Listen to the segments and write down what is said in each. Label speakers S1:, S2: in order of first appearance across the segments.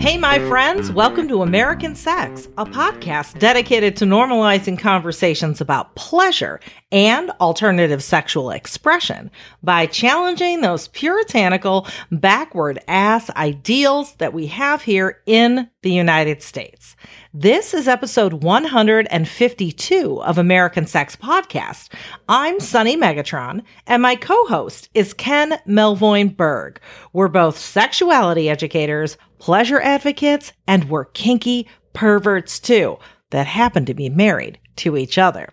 S1: Hey, my friends, welcome to American Sex, a podcast dedicated to normalizing conversations about pleasure and alternative sexual expression by challenging those puritanical, backward ass ideals that we have here in the United States. This is episode 152 of American Sex Podcast. I'm Sunny Megatron, and my co host is Ken Melvoin Berg. We're both sexuality educators, pleasure advocates, and we're kinky perverts too that happen to be married to each other.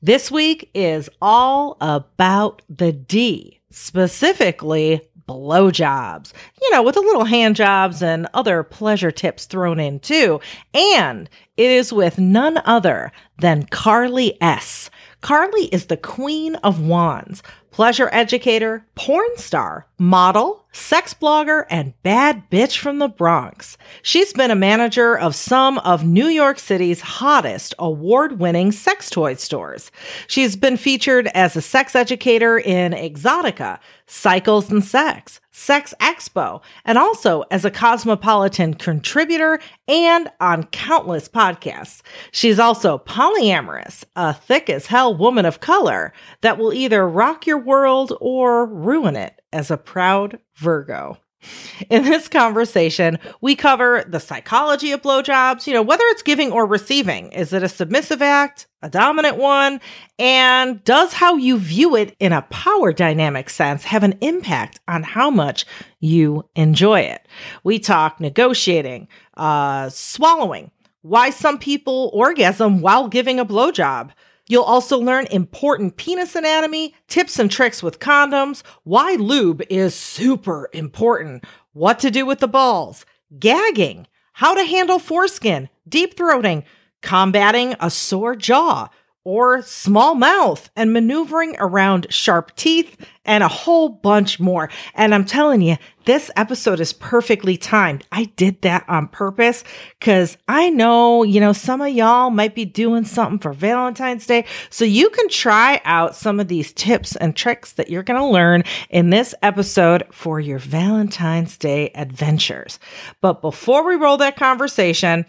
S1: This week is all about the D, specifically blowjobs, you know, with a little hand jobs and other pleasure tips thrown in too. And it is with none other than Carly S. Carly is the queen of wands, pleasure educator, porn star, model, sex blogger, and bad bitch from the Bronx. She's been a manager of some of New York City's hottest award winning sex toy stores. She's been featured as a sex educator in Exotica, Cycles and Sex, Sex Expo, and also as a cosmopolitan contributor and on countless podcasts. She's also polyamorous, a thick as hell woman of color that will either rock your world or ruin it as a proud Virgo. In this conversation, we cover the psychology of blowjobs, you know, whether it's giving or receiving. Is it a submissive act, a dominant one? And does how you view it in a power dynamic sense have an impact on how much you enjoy it? We talk negotiating, uh, swallowing, why some people orgasm while giving a blowjob You'll also learn important penis anatomy, tips and tricks with condoms, why lube is super important, what to do with the balls, gagging, how to handle foreskin, deep throating, combating a sore jaw, or small mouth and maneuvering around sharp teeth and a whole bunch more. And I'm telling you, this episode is perfectly timed. I did that on purpose because I know, you know, some of y'all might be doing something for Valentine's Day. So you can try out some of these tips and tricks that you're going to learn in this episode for your Valentine's Day adventures. But before we roll that conversation,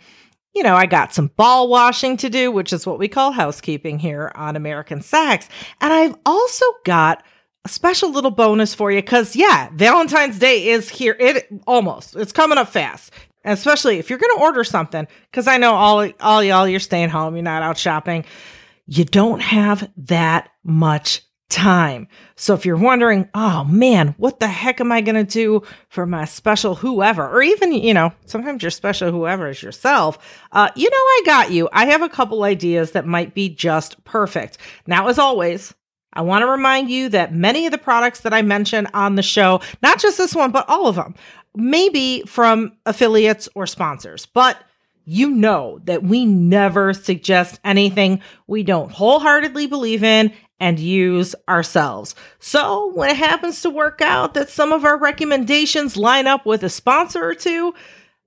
S1: you know, I got some ball washing to do, which is what we call housekeeping here on American Sex. And I've also got a special little bonus for you because, yeah, Valentine's Day is here. It almost, it's coming up fast. Especially if you're going to order something, because I know all, all y'all, you're staying home, you're not out shopping. You don't have that much time. So if you're wondering, oh man, what the heck am I going to do for my special whoever? Or even, you know, sometimes your special whoever is yourself. Uh, you know, I got you. I have a couple ideas that might be just perfect. Now, as always, I want to remind you that many of the products that I mention on the show, not just this one, but all of them, may be from affiliates or sponsors. But you know that we never suggest anything we don't wholeheartedly believe in and use ourselves. So when it happens to work out that some of our recommendations line up with a sponsor or two,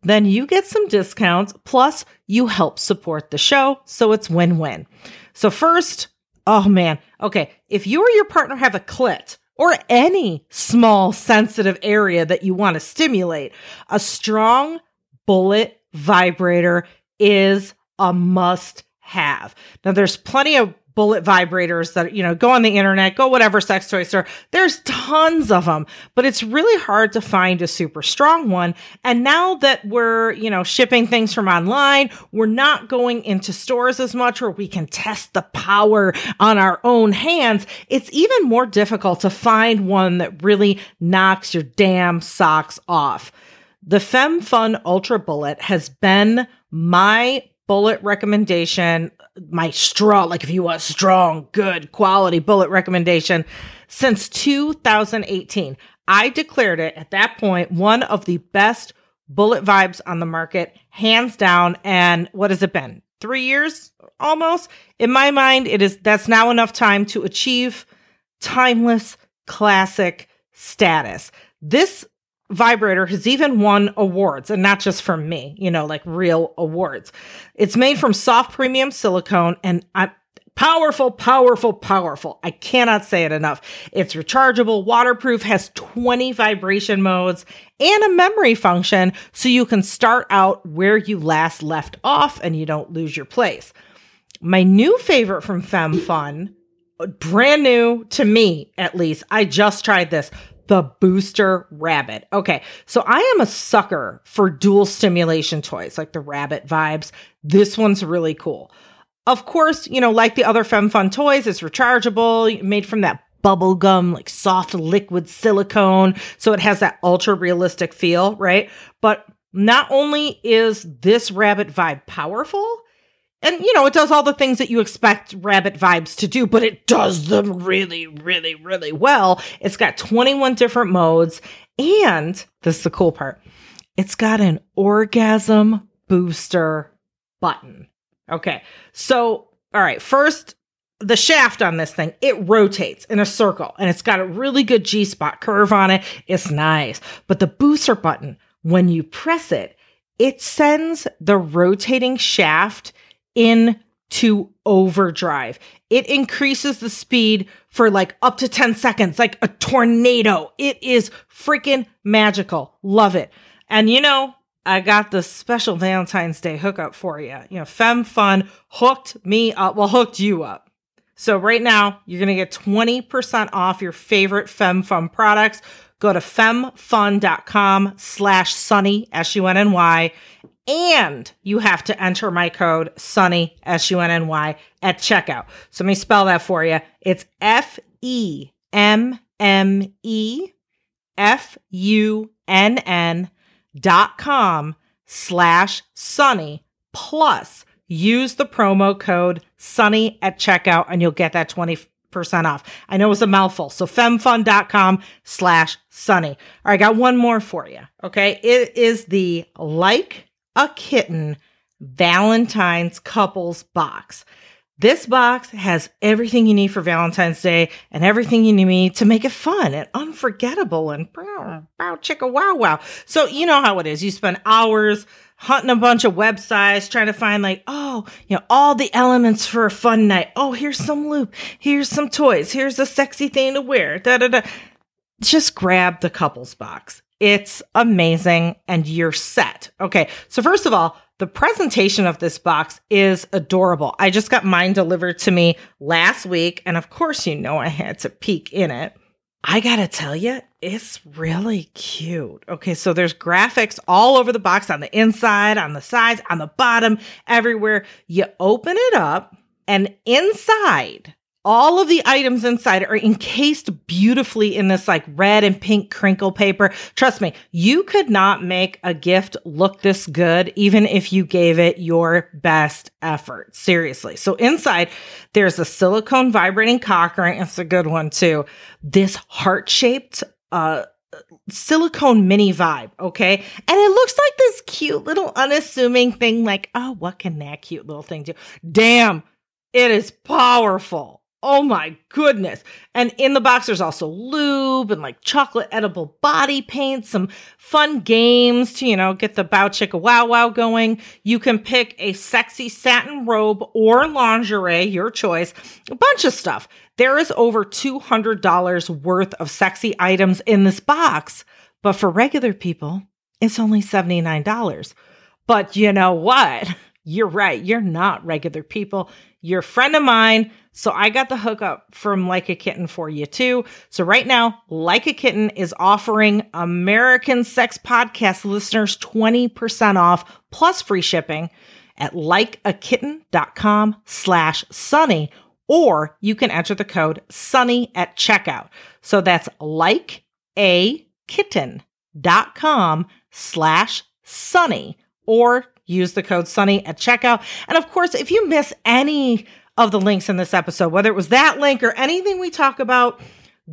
S1: then you get some discounts, plus you help support the show. So it's win win. So, first, oh man, okay, if you or your partner have a clit, or any small sensitive area that you want to stimulate, a strong bullet vibrator is a must have. Now, there's plenty of bullet vibrators that, you know, go on the internet, go whatever sex toy store. There's tons of them, but it's really hard to find a super strong one. And now that we're, you know, shipping things from online, we're not going into stores as much where we can test the power on our own hands. It's even more difficult to find one that really knocks your damn socks off. The FemmeFunn Ultra Bullet has been my bullet recommendation, my strong, like if you want strong, good quality bullet recommendation since 2018. I declared it at that point one of the best bullet vibes on the market, hands down. And what has it been? Three years almost? In my mind, it is that's now enough time to achieve timeless classic status. This vibrator has even won awards and not just from me, you know, like real awards. It's made from soft premium silicone and I'm powerful, powerful, powerful. I cannot say it enough. It's rechargeable, waterproof, has 20 vibration modes and a memory function so you can start out where you last left off and you don't lose your place. My new favorite from FemmeFunn, brand new to me at least. I just tried this the Booster Rabbit. Okay, so I am a sucker for dual stimulation toys, like the Rabbit vibes. This one's really cool. Of course, you know, like the other FemmeFunn toys, it's rechargeable, made from that bubblegum, like soft liquid silicone. So it has that ultra realistic feel, right? But not only is this rabbit vibe powerful, and you know, it does all the things that you expect rabbit vibes to do, but it does them really, really, really well. It's got 21 different modes, and this is the cool part it's got an orgasm booster button. Okay, so all right, first, the shaft on this thing, it rotates in a circle and it's got a really good G spot curve on it. It's nice. But the booster button, when you press it, it sends the rotating shaft into overdrive. It increases the speed for like up to 10 seconds, like a tornado. It is freaking magical. Love it. And you know, I got the special Valentine's Day hookup for you. You know, FemmeFunn hooked me up. Well, hooked you up. So right now, you're going to get 20% off your favorite FemmeFunn products. Go to femmefunn.com slash sunny, S-U-N-N-Y, and you have to enter my code sunny s-u-n-n-y at checkout. So let me spell that for you. It's f-e-m-m-e-f-u-n-n dot com slash sunny plus use the promo code sunny at checkout and you'll get that 20% off. I know it's a mouthful so femmefunn.com slash sunny. All right I got one more for you okay? It is the like a kitten Valentine's couples box. This box has everything you need for Valentine's Day and everything you need to make it fun and unforgettable and bow, bow chicka wow wow. So you know how it is. You spend hours hunting a bunch of websites trying to find like, oh, you know, all the elements for a fun night. Oh, here's some loop. Here's some toys. Here's a sexy thing to wear. Da da da. Just grab the couples box. It's amazing and you're set. Okay. So first of all, the presentation of this box is adorable. I just got mine delivered to me last week. And of course, you know, I had to peek in it. I gotta tell you, it's really cute. Okay, so there's graphics all over the box on the inside, on the sides, on the bottom, everywhere. You open it up, and inside all of the items inside are encased beautifully in this like red and pink crinkle paper. Trust me, you could not make a gift look this good, even if you gave it your best effort. Seriously. So inside, there's a silicone vibrating cock ring. It's a good one too. This heart shaped, uh, silicone mini vibe, okay? And it looks like this cute little unassuming thing, like, oh, what can that cute little thing do? Damn, it is powerful. Oh my goodness. And in the box, there's also lube and like chocolate edible body paint, some fun games to, you know, get the bow chicka wow wow going. You can pick a sexy satin robe or lingerie, your choice, a bunch of stuff. There is over $200 worth of sexy items in this box, but for regular people, it's only $79. But you know what? You're right. You're not regular people. You're a friend of mine. So I got the hookup from Like a Kitten for you too. So right now, Like a Kitten is offering American Sex Podcast listeners 20% off plus free shipping at likeakitten.com slash sunny, or you can enter the code sunny at checkout. So that's like a kitten.com slash sunny, or use the code sunny at checkout. And of course, if you miss any of the links in this episode, whether it was that link or anything we talk about,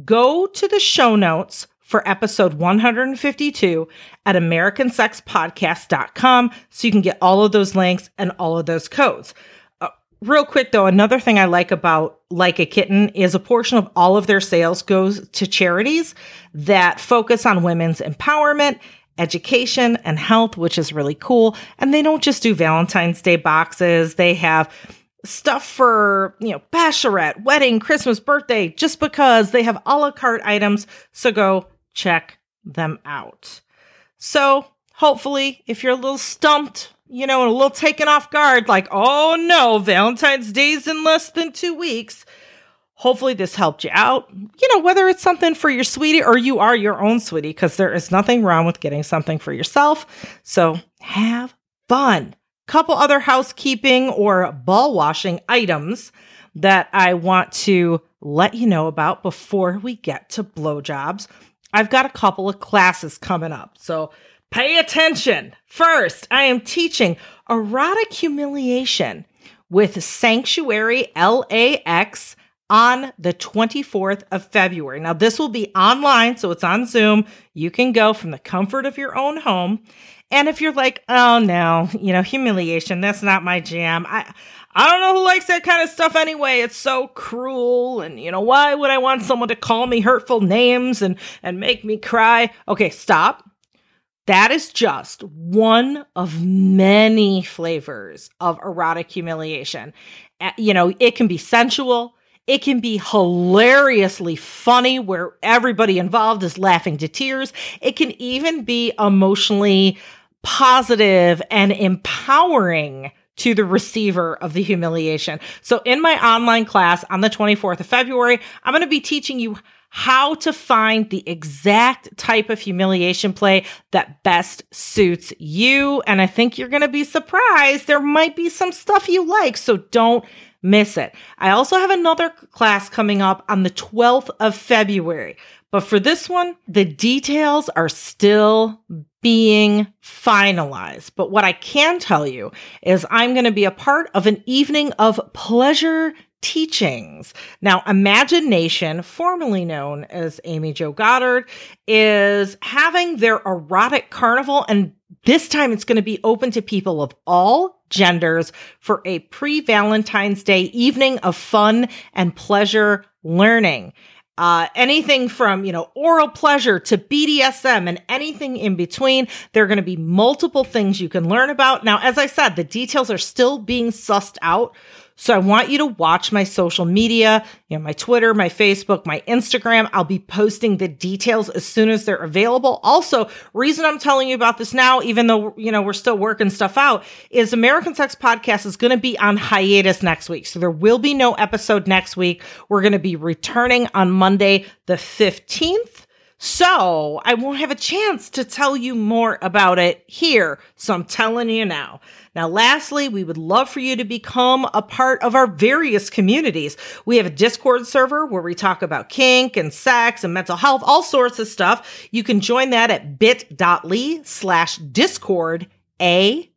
S1: go to the show notes for episode 152 at americansexpodcast.com so you can get all of those links and all of those codes. Uh, real quick though, another thing I like about Like a Kitten is a portion of all of their sales goes to charities that focus on women's empowerment, education, and health, which is really cool. And they don't just do Valentine's Day boxes, they have stuff for, you know, bachelorette, wedding, Christmas, birthday, just because they have a la carte items. So go check them out. So hopefully, if you're a little stumped, you know, and a little taken off guard, like, oh no, Valentine's Day's in less than two weeks. Hopefully, this helped you out. You know, whether it's something for your sweetie or you are your own sweetie, because there is nothing wrong with getting something for yourself. So have fun. Couple other housekeeping or ball washing items that I want to let you know about before we get to blowjobs. I've got a couple of classes coming up. So pay attention. First, I am teaching erotic humiliation with Sanctuary LAX on the 24th of February. Now, this will be online, so it's on Zoom. You can go from the comfort of your own home. And if you're like, oh no, you know, humiliation, that's not my jam. I I don't know who likes that kind of stuff anyway. It's so cruel. And, you know, why would I want someone to call me hurtful names and, and make me cry? Okay, stop. That is just one of many flavors of erotic humiliation. You know, it can be sensual. It can be hilariously funny where everybody involved is laughing to tears. It can even be emotionally positive and empowering to the receiver of the humiliation. So in my online class on the 24th of February, I'm going to be teaching you how to find the exact type of humiliation play that best suits you. And I think you're going to be surprised. There might be some stuff you like, so don't miss it. I also have another class coming up on the 12th of February. But for this one, the details are still being finalized. But what I can tell you is I'm going to be a part of an evening of pleasure teachings. Now, Imagination, formerly known as Amy Jo Goddard, is having their erotic carnival, and this time it's going to be open to people of all genders for a pre Valentine's Day evening of fun and pleasure learning uh, anything from, you know, oral pleasure to BDSM and anything in between. There are going to be multiple things you can learn about. Now, as I said, the details are still being sussed out. So I want you to watch my social media, you know, my Twitter, my Facebook, my Instagram. I'll be posting the details as soon as they're available. Also, reason I'm telling you about this now, even though, you know, we're still working stuff out, is American Sex Podcast is going to be on hiatus next week. So there will be no episode next week. We're going to be returning on Monday, the 15th. So I won't have a chance to tell you more about it here. So I'm telling you now. Now, lastly, we would love for you to become a part of our various communities. We have a Discord server where we talk about kink and sex and mental health, all sorts of stuff. You can join that at bit.ly slash discord ASP.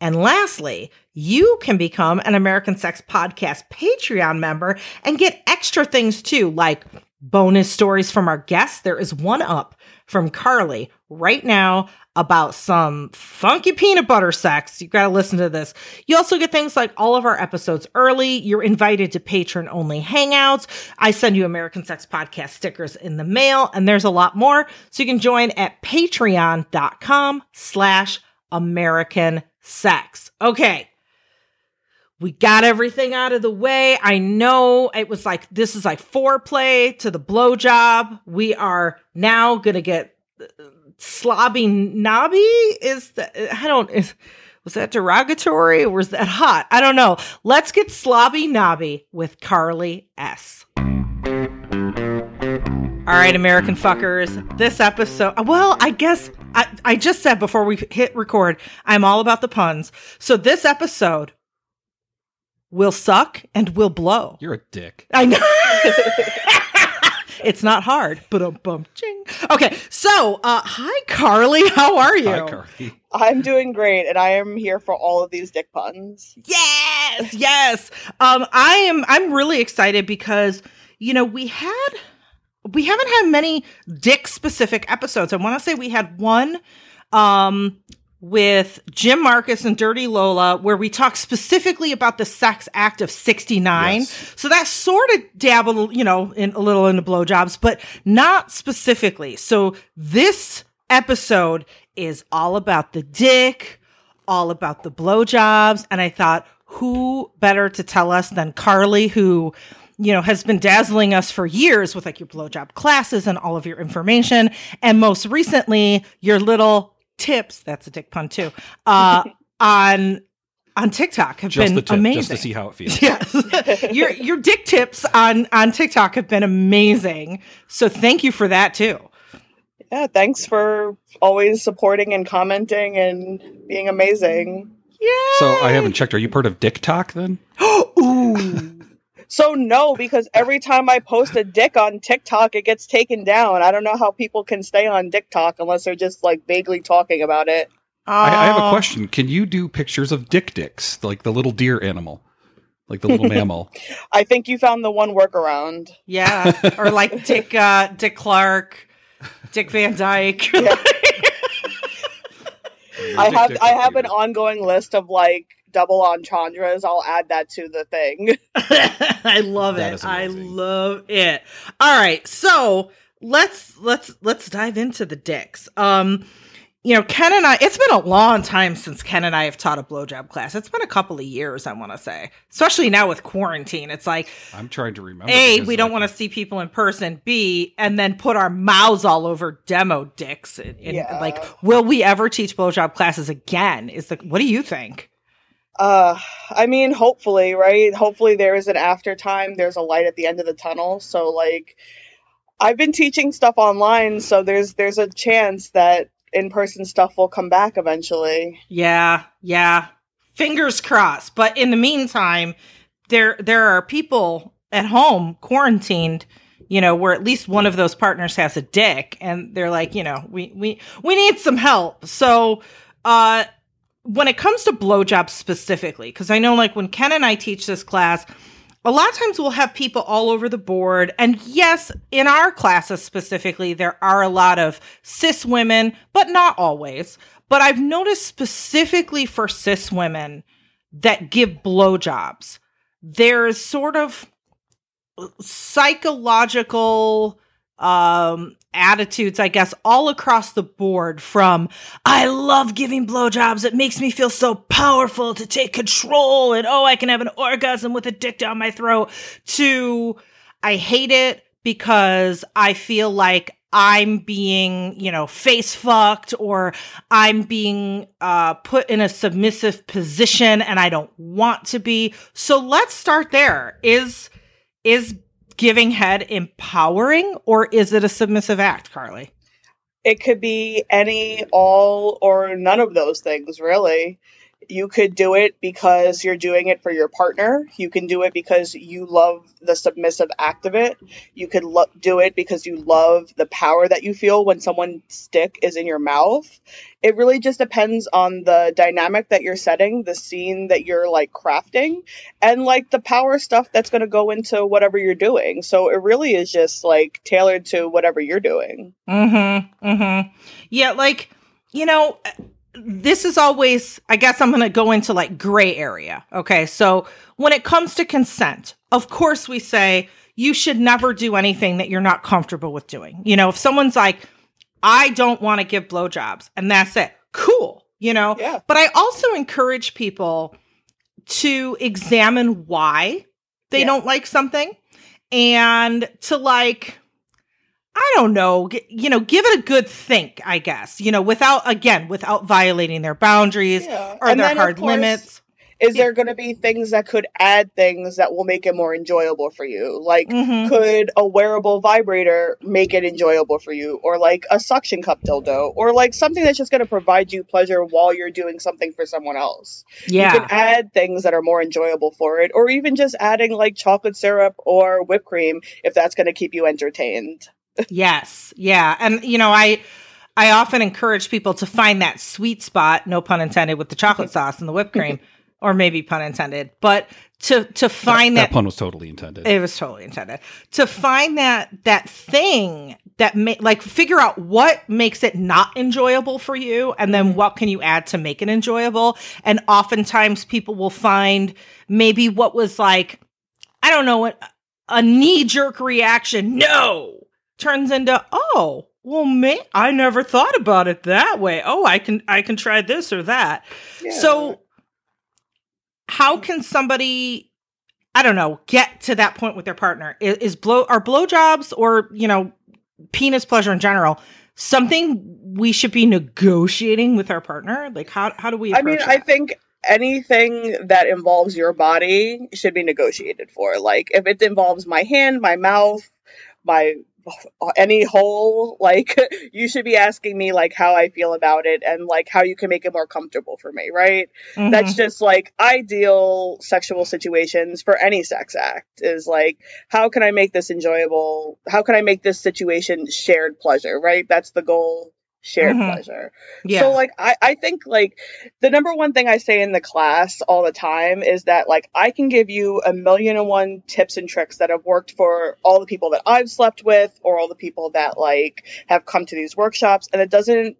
S1: And lastly, you can become an American Sex Podcast Patreon member and get extra things too, like bonus stories from our guests. There is one up from Carly right now about some funky peanut butter sex. You got to listen to this. You also get things like all of our episodes early. You're invited to patron only hangouts. I send you American Sex Podcast stickers in the mail, and there's a lot more. So you can join at patreon.com slash American Sex. Okay. We got everything out of the way. I know it was like, this is like foreplay to the blowjob. We are now to get uh, slobby knobby is that I don't is was that derogatory or was that hot? I don't know. Let's get slobby knobby with Carly S. All right, American fuckers. This episode, well, I guess I, I just said before we hit record, I'm all about the puns. So this episode will suck and will blow.
S2: You're a dick.
S1: I know. It's not hard. But um bum ching. Okay, so uh hi Carly, how are you?
S2: Hi, Carly.
S3: I'm doing great, and I am here for all of these dick puns.
S1: Yes, yes. Um, I am. I'm really excited because you know we had we haven't had many dick specific episodes. I want to say we had one um with Jim Marcus and Dirty Lola, where we talk specifically about the sex act of 69.
S2: Yes.
S1: So that sort of dabbled, you know, in a little into blowjobs, but not specifically. So this episode is all about the dick, all about the blowjobs. And I thought, who better to tell us than Carly, who you know, has been dazzling us for years with like your blowjob classes and all of your information. And most recently, your little tips, that's a dick pun too, uh, on on TikTok have
S2: Just
S1: been
S2: the tip,
S1: amazing.
S2: just to see how it feels.
S1: Yes. your your dick tips on on TikTok have been amazing. So thank you for that too.
S3: Yeah, thanks for always supporting and commenting and being amazing.
S1: Yeah.
S2: So I haven't checked. Are you part of Dick Talk then?
S1: Ooh.
S3: So no, because every time I post a dick on TikTok, it gets taken down. I don't know how people can stay on TikTok unless they're just like vaguely talking about it.
S2: I, I have a question. Can you do pictures of dick dicks, like the little deer animal, like the little mammal?
S3: I think you found the one workaround.
S1: Yeah. Or like Dick uh Dick Clark, Dick Van Dyke.
S3: Yeah. I have I have an ongoing list of like double entendres. I'll add that to the thing.
S1: I love
S2: That
S1: it.
S2: is
S1: I love it. All right, so let's let's let's dive into the dicks. Um, you know, Ken and I. It's been a long time since Ken and I have taught a blowjob class. It's been a couple of years, I want to say, especially now with quarantine. It's like
S2: I'm trying to remember.
S1: a
S2: because,
S1: we don't
S2: like,
S1: want to see people in person. B and then put our mouths all over demo dicks. And, and,
S3: Yeah.
S1: like, will we ever teach blowjob classes again? Is the what do you think?
S3: Uh, I mean, hopefully, right? Hopefully, there is an after time. There's a light at the end of the tunnel. So, like, I've been teaching stuff online, so there's there's a chance that in person stuff will come back eventually.
S1: Yeah, yeah. Fingers crossed. But in the meantime, there there are people at home quarantined, you know, where at least one of those partners has a dick and they're like, you know, we we we need some help. So, uh when it comes to blowjobs specifically, because I know like when Ken and I teach this class, a lot of times we'll have people all over the board. And yes, in our classes specifically, there are a lot of cis women, but not always. But I've noticed specifically for cis women that give blowjobs, there's sort of psychological um attitudes i guess all across the board from i love giving blowjobs. It makes me feel so powerful to take control and oh i can have an orgasm with a dick down my throat to i hate it because i feel like i'm being you know face fucked or i'm being uh put in a submissive position and i don't want to be. So let's start there. Is is giving head empowering or is it a submissive act, Carly?
S3: It could be any, all, or none of those things, really. You could do it because you're doing it for your partner. You can do it because you love the submissive act of it. You could lo- do it because you love the power that you feel when someone's stick is in your mouth. It really just depends on the dynamic that you're setting, the scene that you're like crafting, and like the power stuff that's going to go into whatever you're doing. So it really is just like tailored to whatever you're doing.
S1: Mm-hmm. Mm-hmm. Yeah, like, you know, this is always, I guess I'm going to go into like gray area. Okay. So when it comes to consent, of course we say you should never do anything that you're not comfortable with doing. You know, if someone's like, I don't want to give blowjobs and that's it, cool. You know,
S3: Yeah.
S1: but I also encourage people to examine why they
S3: Yeah.
S1: don't like something and to like I don't know, you know, give it a good think, I guess. You know, without again, without violating their boundaries
S3: Yeah.
S1: or
S3: And
S1: their hard
S3: course,
S1: limits.
S3: Is there going to be things that could add things that will make it more enjoyable for you? Like,
S1: Mhm.
S3: could a wearable vibrator make it enjoyable for you? Or like a suction cup dildo? Or like something that's just going to provide you pleasure while you're doing something for someone else?
S1: Yeah.
S3: You can add things that are more enjoyable for it. Or even just adding like chocolate syrup or whipped cream if that's going to keep you entertained.
S1: Yes. Yeah. And you know, I I often encourage people to find that sweet spot, no pun intended, with the chocolate sauce and the whipped cream. or maybe pun intended, but to to find
S2: that,
S1: that,
S2: pun was totally intended.
S1: it was totally intended to find that that thing that ma- like figure out what makes it not enjoyable for you and then mm-hmm. what can you add to make it enjoyable and oftentimes people will find maybe what was like i don't know a, a knee jerk reaction no turns into oh well man i never thought about it that way oh i can i can try this or that
S3: Yeah.
S1: so how can somebody I don't know, get to that point with their partner? Is, is blow are blowjobs or, you know, penis pleasure in general something we should be negotiating with our partner? Like how how do we
S3: I mean,
S1: approach
S3: I think anything that involves your body should be negotiated for. Like if it involves my hand, my mouth, my any hole, like you should be asking me like how I feel about it and like how you can make it more comfortable for me, right?
S1: Mhm.
S3: That's just like ideal sexual situations for any sex act is like how can I make this enjoyable? How can I make this situation shared pleasure, right? That's the goal. Shared
S1: Mhm.
S3: pleasure.
S1: yeah.
S3: So like I, I think like the number one thing I say in the class all the time is that like I can give you a million and one tips and tricks that have worked for all the people that I've slept with or all the people that like have come to these workshops and it doesn't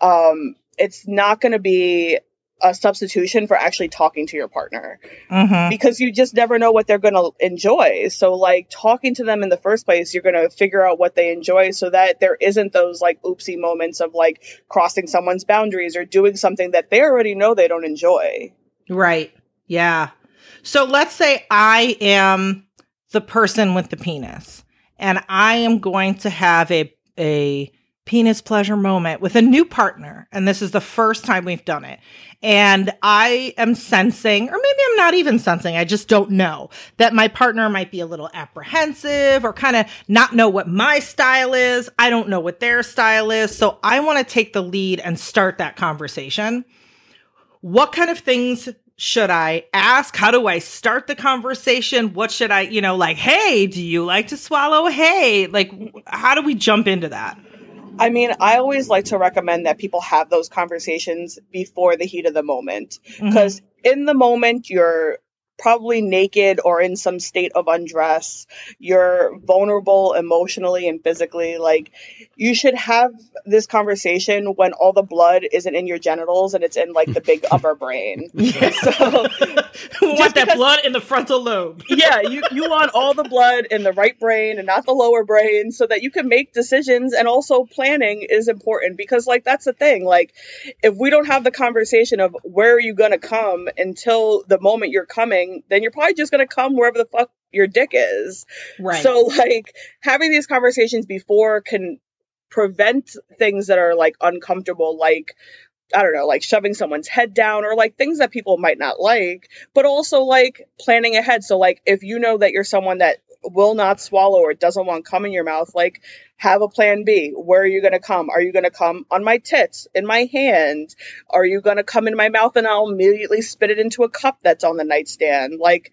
S3: um it's not going to be a substitution for actually talking to your partner
S1: Mhm.
S3: because you just never know what they're going to enjoy. So, like, talking to them in the first place, you're going to figure out what they enjoy so that there isn't those, like, oopsie moments of, like, crossing someone's boundaries or doing something that they already know they don't enjoy.
S1: Right. Yeah. So let's say I am the person with the penis and I am going to have a a penis pleasure moment with a new partner and this is the first time we've done it. And I am sensing or maybe I'm not even sensing, I just don't know that my partner might be a little apprehensive or kind of not know what my style is. I don't know what their style is. So I want to take the lead and start that conversation what kind of things should I ask? How do I start the conversation? What should I, you know, like, hey, do you like to swallow Hey, Like, how do we jump into that?
S3: I mean, I always like to recommend that people have those conversations before the heat of the moment
S1: Mm-hmm.
S3: because in the moment you're probably naked or in some state of undress you're vulnerable emotionally and physically like you should have this conversation when all the blood isn't in your genitals and it's in like the big upper brain so
S1: we want that
S3: because-
S1: blood in the frontal lobe.
S3: yeah, you, you want all the blood in the right brain and not the lower brain so that you can make decisions and also planning is important because like that's the thing. Like if we don't have the conversation of where are you gonna come until the moment you're coming, then you're probably just gonna come wherever the fuck your dick is.
S1: Right.
S3: So like having these conversations before can prevent things that are like uncomfortable, like I don't know, like shoving someone's head down or like things that people might not like, but also like planning ahead. So like if you know that you're someone that will not swallow or doesn't want cum in your mouth, like have a plan B. Where are you going to come? Are you going to come on my tits, in my hand? Are you going to come in my mouth and I'll immediately spit it into a cup that's on the nightstand? Like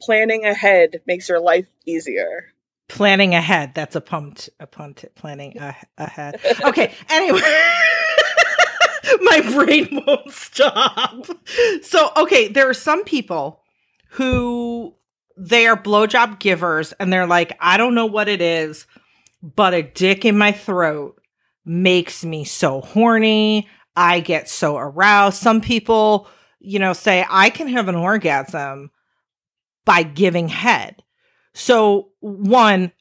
S3: planning ahead makes your life easier.
S1: planning ahead. That's a pumped, a pumped planning a- ahead. Okay. Anyway. My brain won't stop. So, okay, there are some people who they are blowjob givers and they're like, I don't know what it is, but a dick in my throat makes me so horny. I get so aroused. Some people, you know, say I can have an orgasm by giving head. So, one,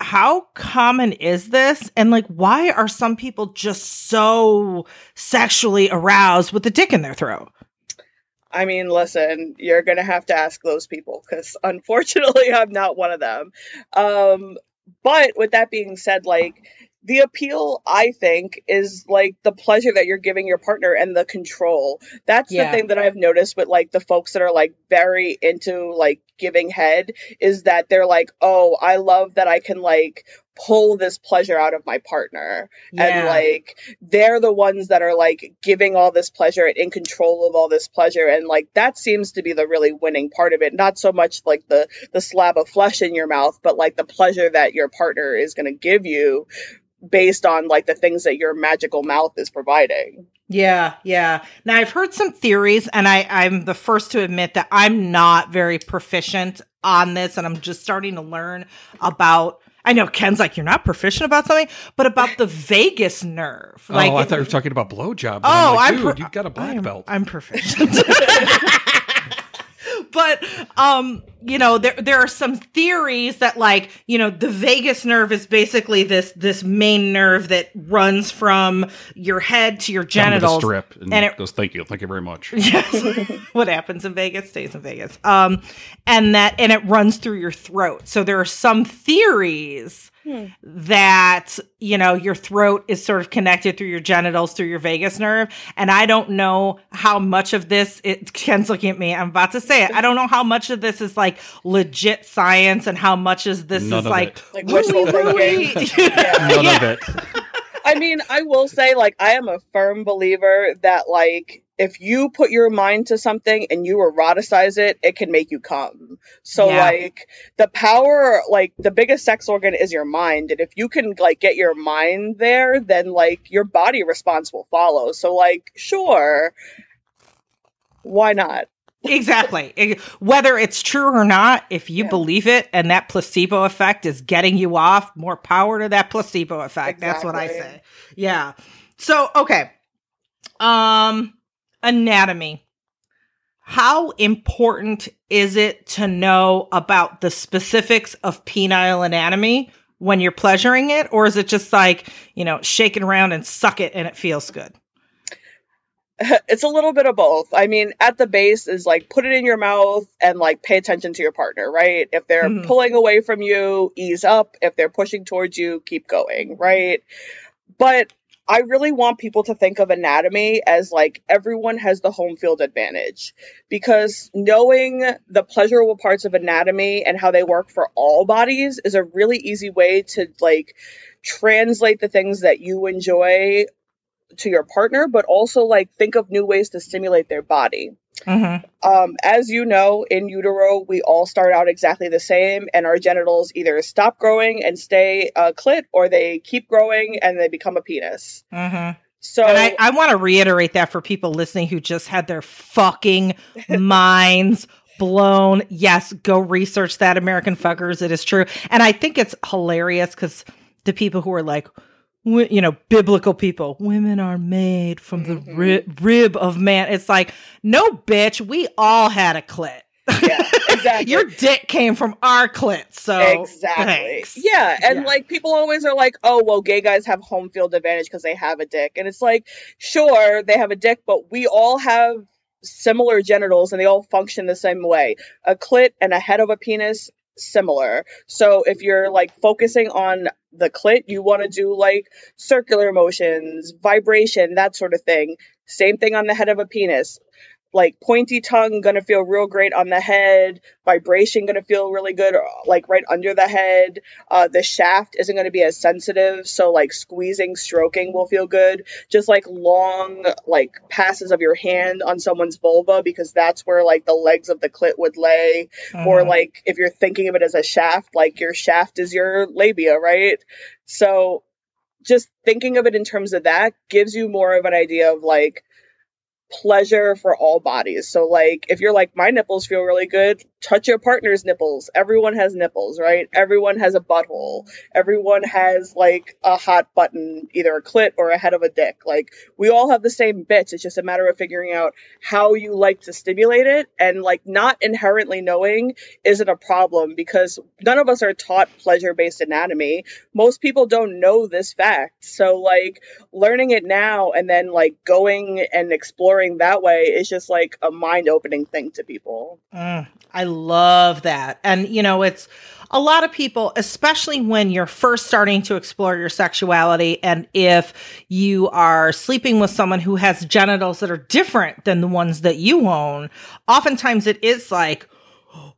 S1: how common is this? And like, why are some people just so sexually aroused with a dick in their throat?
S3: I mean, listen, you're going to have to ask those people because unfortunately, I'm not one of them. Um, but with that being said, like, the appeal, I think, is like the pleasure that you're giving your partner and the control. That's
S1: Yeah.
S3: the thing that I've noticed with like the folks that are like very into like giving head is that they're like, oh, I love that I can like pull this pleasure out of my partner and like they're the ones that are like giving all this pleasure and in control of all this pleasure and like that seems to be the really winning part of it not so much like the the slab of flesh in your mouth but like the pleasure that your partner is going to give you based on like the things that your magical mouth is providing.
S1: Yeah, yeah. Now I've heard some theories, and I, I'm the first to admit that I'm not very proficient on this, and I'm just starting to learn about. I know Ken's like you're not proficient about something, but about the vagus nerve. Like,
S2: oh, I thought you were talking about blowjobs.
S1: Oh,
S2: Oh, like,
S1: I'm
S2: dude,
S1: pro-
S2: you've got a black
S1: I'm,
S2: belt.
S1: I'm proficient. but um, you know, there there are some theories that like, you know, the vagus nerve is basically this this main nerve that runs from your head to your
S2: to
S1: genitals.
S2: strip and,
S1: and it-
S2: goes, thank you, thank you very much.
S1: Yes. what happens in Vegas stays in Vegas. Um, and that and it runs through your throat. So there are some theories Hmm. that you know your throat is sort of connected through your genitals through your vagus nerve. And I don't know how much of this. It Ken's looking at me. I'm about to say it. I don't know how much of this is like legit science and how much is this
S2: None
S1: is
S2: of
S1: like
S2: it.
S3: Like wishful
S1: woo-woo-woo.
S3: thinking.
S2: None
S1: Yeah.
S2: of it.
S3: I mean, I will say, like, I am a firm believer that, like, if you put your mind to something and you eroticize it, it can make you come. So,
S1: Yeah.
S3: like, the power, like, the biggest sex organ is your mind. And if you can, like, get your mind there, then, like, your body response will follow. So, like, sure. Why not?
S1: Exactly. Whether it's true or not, if you
S3: Yeah.
S1: believe it and that placebo effect is getting you off, more power to that placebo effect. That's what I say. Yeah. So, okay. Um anatomy. How important is it to know about the specifics of penile anatomy when you're pleasuring it or is it just like, you know, shake it around and suck it and it feels good?
S3: it's a little bit of both. I mean, at the base is like put it in your mouth and like pay attention to your partner, right? If they're
S1: Mhm.
S3: pulling away from you, ease up. If they're pushing towards you, keep going, right? But I really want people to think of anatomy as like everyone has the home field advantage. Because knowing the pleasurable parts of anatomy and how they work for all bodies is a really easy way to like translate the things that you enjoy to your partner, but also like think of new ways to stimulate their body.
S1: Mhm.
S3: Um, as you know, in utero, we all start out exactly the same, and our genitals either stop growing and stay a clit, or they keep growing and they become a penis.
S1: Mhm.
S3: So,
S1: And I, I want to reiterate that for people listening who just had their fucking minds blown. Yes, go research that American fuckers. It is true. And I think it's hilarious because the people who are like, you know, biblical people, women are made from the mm-hmm. ri- rib of man. It's like, no, bitch, we all had a clit.
S3: yeah, exactly.
S1: Your dick came from our clit. So
S3: exactly.
S1: thanks.
S3: Yeah, and
S1: Yeah.
S3: like people always are like, "Oh, well, gay guys have home field advantage because they have a dick," and it's like, sure, they have a dick, but we all have similar genitals and they all function the same way. A clit and a head of a penis similar. So if you're like focusing on the clit, you want to do like circular motions, vibration, that sort of thing. Same thing on the head of a penis. Like pointy tongue gonna feel real great on the head, vibration gonna feel really good like right under the head. Uh, the shaft isn't gonna be as sensitive, so like squeezing, stroking will feel good. Just like long like passes of your hand on someone's vulva because that's where like the legs of the clit would lay or
S1: Mhm.
S3: like if you're thinking of it as a shaft like your shaft is your labia right so just thinking of it in terms of that gives you more of an idea of like pleasure for all bodies. So like if you're like my nipples feel really good touch your partner's nipples everyone has nipples right everyone has a butthole everyone has like a hot button either a clit or a head of a dick like we all have the same bits it's just a matter of figuring out how you like to stimulate it and like not inherently knowing isn't a problem because none of us are taught pleasure based anatomy. Most people don't know this fact. So, like, learning it now and then, like, going and exploring that way is just like a mind opening thing to people.
S1: Mm, I love that. And, you know, it's a lot of people, especially when you're first starting to explore your sexuality, and if you are sleeping with someone who has genitals that are different than the ones that you own, oftentimes it is like,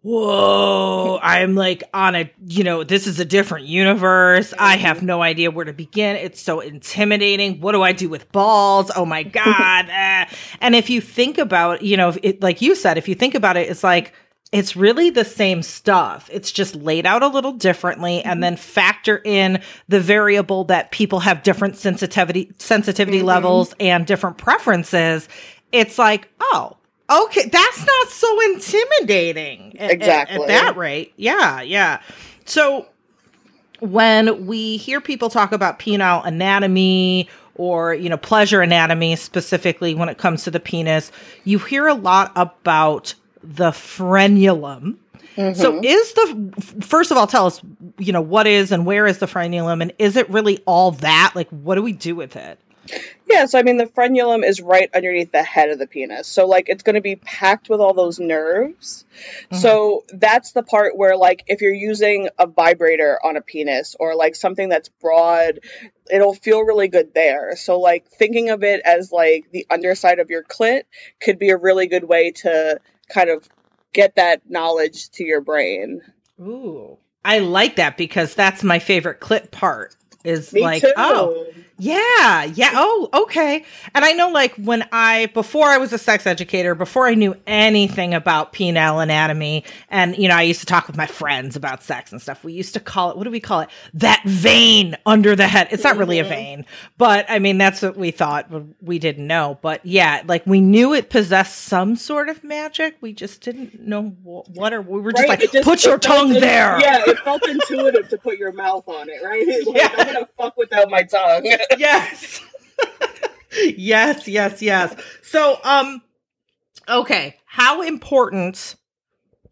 S1: whoa, I'm like on a, you know, this is a different universe. I have no idea where to begin. It's so intimidating. What do I do with balls? Oh my God. eh. And if you think about, you know, it, like you said, if you think about it, it's like, it's really the same stuff. It's just laid out a little differently
S3: Mm-hmm.
S1: and then factor in the variable that people have different sensitivity sensitivity
S3: Mhm.
S1: levels and different preferences. It's like, oh, okay, that's not so intimidating. at- at-
S3: Exactly.
S1: At, that rate. Yeah, yeah. So when we hear people talk about penile anatomy or you know pleasure anatomy specifically when it comes to the penis you hear a lot about the frenulum so
S3: Mhm.
S1: is the first of all tell us you know what is and where is the frenulum and is it really all that like what do we do with it
S3: Yeah, so I mean, the frenulum is right underneath the head of the penis. So, like, it's going to be packed with all those nerves. So, that's the part where, like, if you're using a vibrator on a penis or, like, something that's broad, it'll feel really good there. So, like, thinking of it as, like, the underside of your clit could be a really good way to kind of get that knowledge to your brain.
S1: ooh i like that because that's my favorite clip part is
S3: Me
S1: like oh,
S3: too.
S1: oh Yeah, yeah. Oh, okay. And I know, like, when I, before I was a sex educator, before I knew anything about penile anatomy, and, you know, I used to talk with my friends about sex and stuff, we used to call it, what do we call it? That vein under the head. It's not really a
S3: Mhm.
S1: vein, but I mean, that's what we thought, but we didn't know. But yeah, like, we knew it possessed some sort of magic. We just didn't know wh- what, or we were just
S3: Right,
S1: like,
S3: just-
S1: put your tongue
S3: in-
S1: there.
S3: Yeah, it felt intuitive to put your mouth on it, right? Like,
S1: Yeah.
S3: I'm gonna fuck without my tongue.
S1: yes. yes, yes, yes. So, um, okay, how important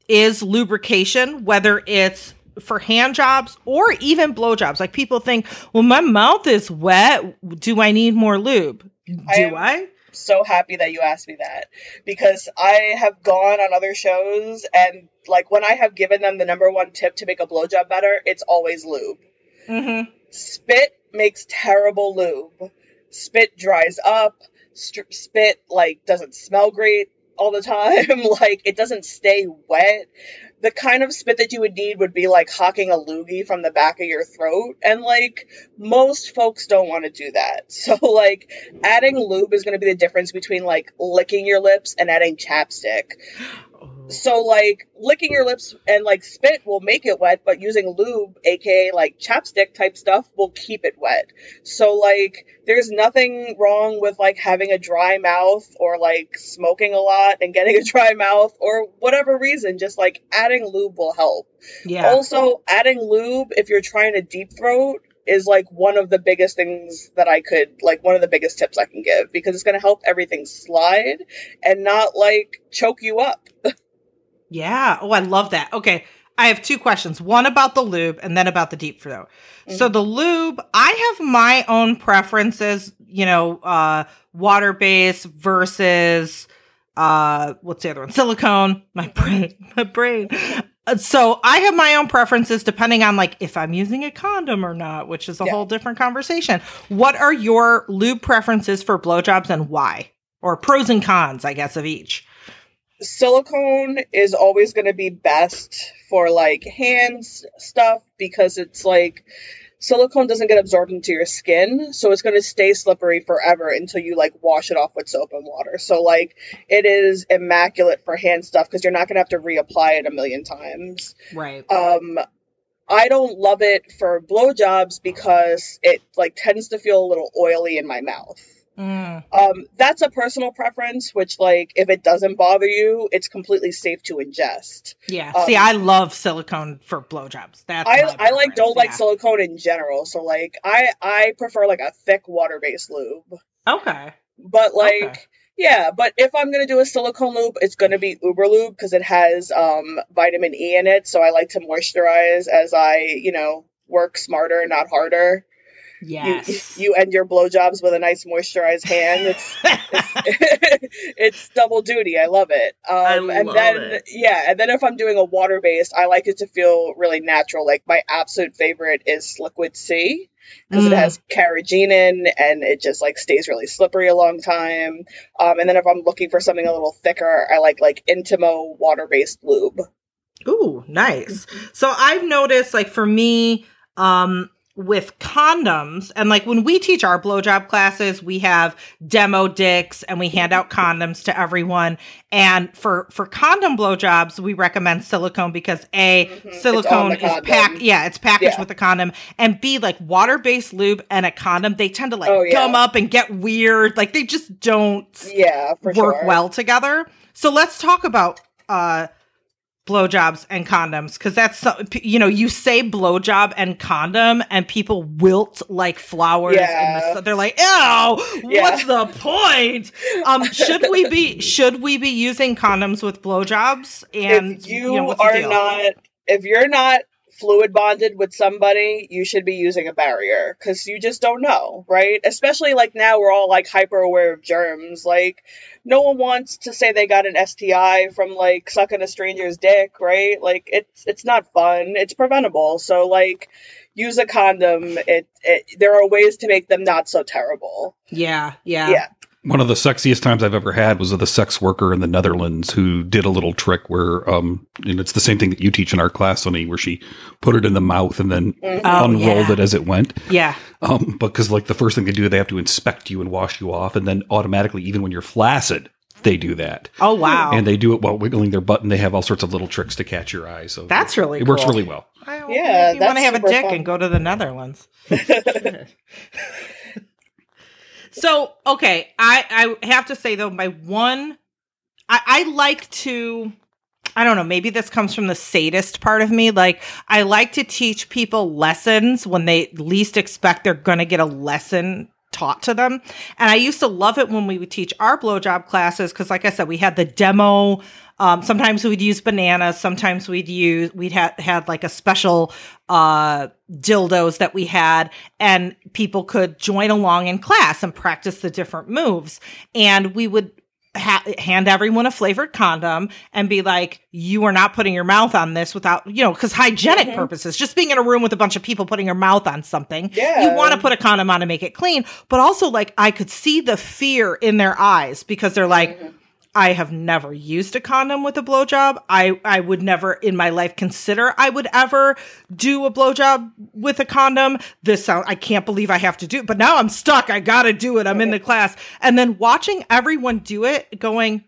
S1: is lubrication, whether it's for hand jobs or even blow jobs? Like people think, well, my mouth is wet. Do I need more lube? Do I?
S3: so happy that you asked me that because I have gone on other shows and like when I have given them the number one tip to make a blowjob better, it's always lube.
S1: Mm-hmm.
S3: Spit makes terrible lube. Spit dries up. St- spit like doesn't smell great all the time. like it doesn't stay wet. The kind of spit that you would need would be like hawking a loogie from the back of your throat, and like most folks don't want to do that. So like adding lube is going to be the difference between like licking your lips and adding chapstick. So like licking your lips and like spit will make it wet, but using lube, aka like chapstick type stuff, will keep it wet. So like there's nothing wrong with like having a dry mouth or like smoking a lot and getting a dry mouth or whatever reason, just like adding lube will help.
S1: Yeah.
S3: Also, adding lube if you're trying to deep throat is like one of the biggest things that I could like one of the biggest tips I can give because it's going to help everything slide and not like choke you up.
S1: Yeah. Oh, I love that. Okay. I have two questions. One about the lube and then about the deep throat. So the lube, I have my own preferences, you know, uh water based versus uh what's the other one? Silicone. My brain. My brain. Uh, So I have my own preferences depending on like if I'm using a condom or not, which is a
S3: Yeah.
S1: whole different conversation. What are your lube preferences for blowjobs and why? Or pros and cons, I guess, of each.
S3: Silicone is always going to be best for like hands stuff because it's like silicone doesn't get absorbed into your skin so it's going to stay slippery forever until you like wash it off with soap and water so like it is immaculate for hand stuff because you're not going to have to reapply it a million times
S1: Right.
S3: um I don't love it for blowjobs because it like tends to feel a little oily in my mouth.
S1: Mm.
S3: Um, that's a personal preference, which like if it doesn't bother you, it's completely safe to ingest.
S1: Yeah.
S3: Um,
S1: See, I love silicone for blowjobs. That's
S3: I I like don't
S1: preference,
S3: like silicone in general, so like I I prefer like a thick water based lube.
S1: Okay.
S3: But like
S1: Okay.
S3: yeah, but if I'm gonna do a silicone lube, it's gonna be Uberlube because it has um vitamin E in it, so I like to moisturize as I you know work smarter, not harder.
S1: Yes.
S3: You you end your blowjobs with a nice moisturized hand. It's it's double duty. I love it. Um,
S1: I
S3: and
S1: love
S3: then
S1: it.
S3: yeah, and then if I'm doing a water based, I like it to feel really natural. Like my absolute favorite is Liquid C because
S1: Mm.
S3: it has carrageenan and it just like stays really slippery a long time. Um, and then if I'm looking for something a little thicker, I like like Intimo water based lube.
S1: Ooh, nice. So I've noticed, like for me, um, with condoms and like when we teach our blowjob classes we have demo dicks and we hand out condoms to everyone and for for condom blowjobs we recommend silicone because a
S3: Mhm.
S1: silicone is packed yeah it's packaged
S3: Yeah.
S1: with a condom and b like water-based lube and a condom they tend to like
S3: Oh, yeah.
S1: gum up and get weird like they just don't
S3: Yeah,
S1: work
S3: sure.
S1: well together. So let's talk about uh blowjobs and condoms because that's you know you say blowjob and condom and people wilt like flowers in the
S3: Yeah.
S1: they're like ew
S3: Yeah.
S1: what's the point um should we be should we be using condoms with blowjobs and
S3: if you,
S1: know,
S3: are not, if you're not fluid bonded with somebody, you should be using a barrier because you just don't know, right? Especially like now we're all like hyper aware of germs. Like, no one wants to say they got an STI from like sucking a stranger's dick, right? Like, it's it's not fun. It's preventable. So like, use a condom. It, it there are ways to make them not so terrible.
S1: yeah yeah
S3: Yeah.
S2: One of the sexiest times I've ever had was with a sex worker in the Netherlands who did a little trick where, um, and it's the same thing that you teach in our class, Sunny, where she put it in the mouth and then
S3: Mhm.
S1: Oh,
S2: unrolled
S1: yeah.
S2: it as it went.
S1: yeah
S2: Um, because like the first thing they do, they have to inspect you and wash you off, and then automatically, even when you're flaccid, they do that,
S1: oh wow
S2: and they do it while wiggling their butt, and they have all sorts of little tricks to catch your eye. So
S1: That's really
S2: it works really well.
S1: I
S3: Yeah,
S1: want to have a dick
S3: fun.
S1: and go to the Netherlands. so okay, I I have to say though, my one, I, I like to. I don't know, maybe this comes from the sadist part of me. Like, I like to teach people lessons when they least expect they're going to get a lesson taught to them. And I used to love it when we would teach our blowjob classes because, like I said, we had the demo. Um, sometimes we'd use bananas. Sometimes we'd use we'd had had like a special uh, dildos that we had, and people could join along in class and practice the different moves. And we would ha- hand everyone a flavored condom and be like, you are not putting your mouth on this without, you know, because hygienic
S3: Mhm.
S1: purposes, just being in a room with a bunch of people putting your mouth on something.
S3: Yeah.
S1: You want to put a condom on to make it clean, but also like I could see the fear in their eyes because they're like,
S3: Mhm.
S1: I have never used a condom with a blowjob. I, I would never in my life consider I would ever do a blowjob with a condom. This sound I can't believe I have to do it, but now I'm stuck. I gotta do it. I'm in the class. And then watching everyone do it, going,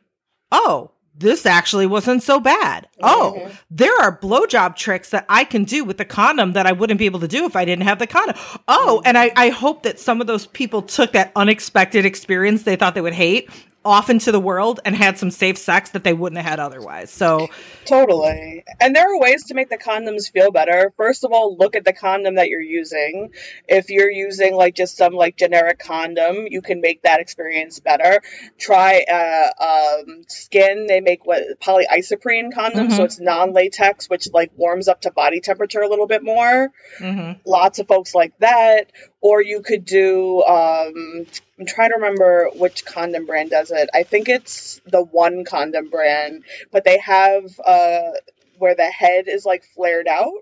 S1: Oh, this actually wasn't so bad. Oh,
S3: Mhm.
S1: there are blowjob tricks that I can do with the condom that I wouldn't be able to do if I didn't have the condom. Oh, and I, I hope that some of those people took that unexpected experience they thought they would hate off into the world and had some safe sex that they wouldn't have had otherwise. So,
S3: Totally. And there are ways to make the condoms feel better. First of all, look at the condom that you're using. If you're using like just some like generic condom, you can make that experience better. Try uh um SKYN, they make what polyisoprene condoms, so
S1: Mhm.
S3: it's non-latex which like warms up to body temperature a little bit more.
S1: mhm.
S3: Lots of folks like that. Or you could do um I'm trying to remember which condom brand does it. I think it's the one condom brand, but they have uh where the head is like flared out.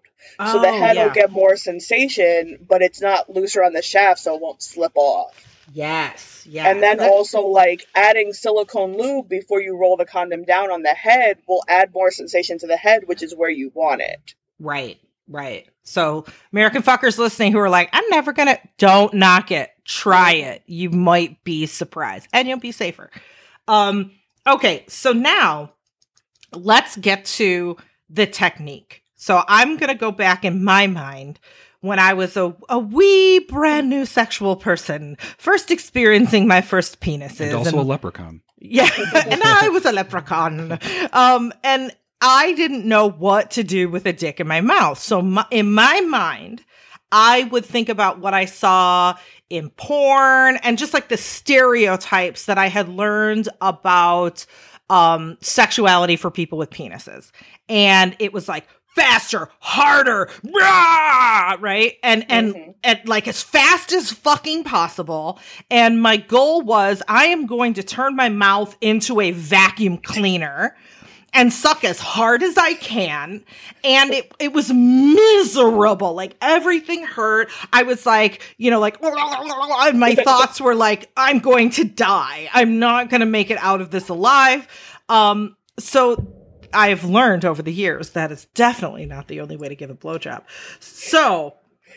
S3: So the
S1: Oh,
S3: head
S1: yeah.
S3: will get more sensation, but it's not looser on the shaft, so it won't slip off.
S1: yes, yes.
S3: And then
S1: That-
S3: also like adding silicone lube before you roll the condom down on the head will add more sensation to the head, which is where you want it.
S1: Right, right. So, American fuckers listening who are like, I'm never gonna, don't knock it. Try it. You might be surprised and you'll be safer. Um, okay, so now let's get to the technique. So, I'm gonna go back in my mind when I was a, a wee brand new sexual person, first experiencing my first penises.
S2: And also a leprechaun.
S1: Yeah, and I was a leprechaun. Um, and I didn't know what to do with a dick in my mouth. So my, in my mind, I would think about what I saw in porn and just like the stereotypes that I had learned about um sexuality for people with penises. And it was like faster, harder, rah, right? And and
S3: Mhm.
S1: at like as fast as fucking possible. And my goal was I am going to turn my mouth into a vacuum cleaner and suck as hard as I can. And it, it was miserable. Like everything hurt. I was like, you know, like, and my thoughts were like, I'm going to die. I'm not going to make it out of this alive. Um, so I've learned over the years that is definitely not the only way to give a blowjob. So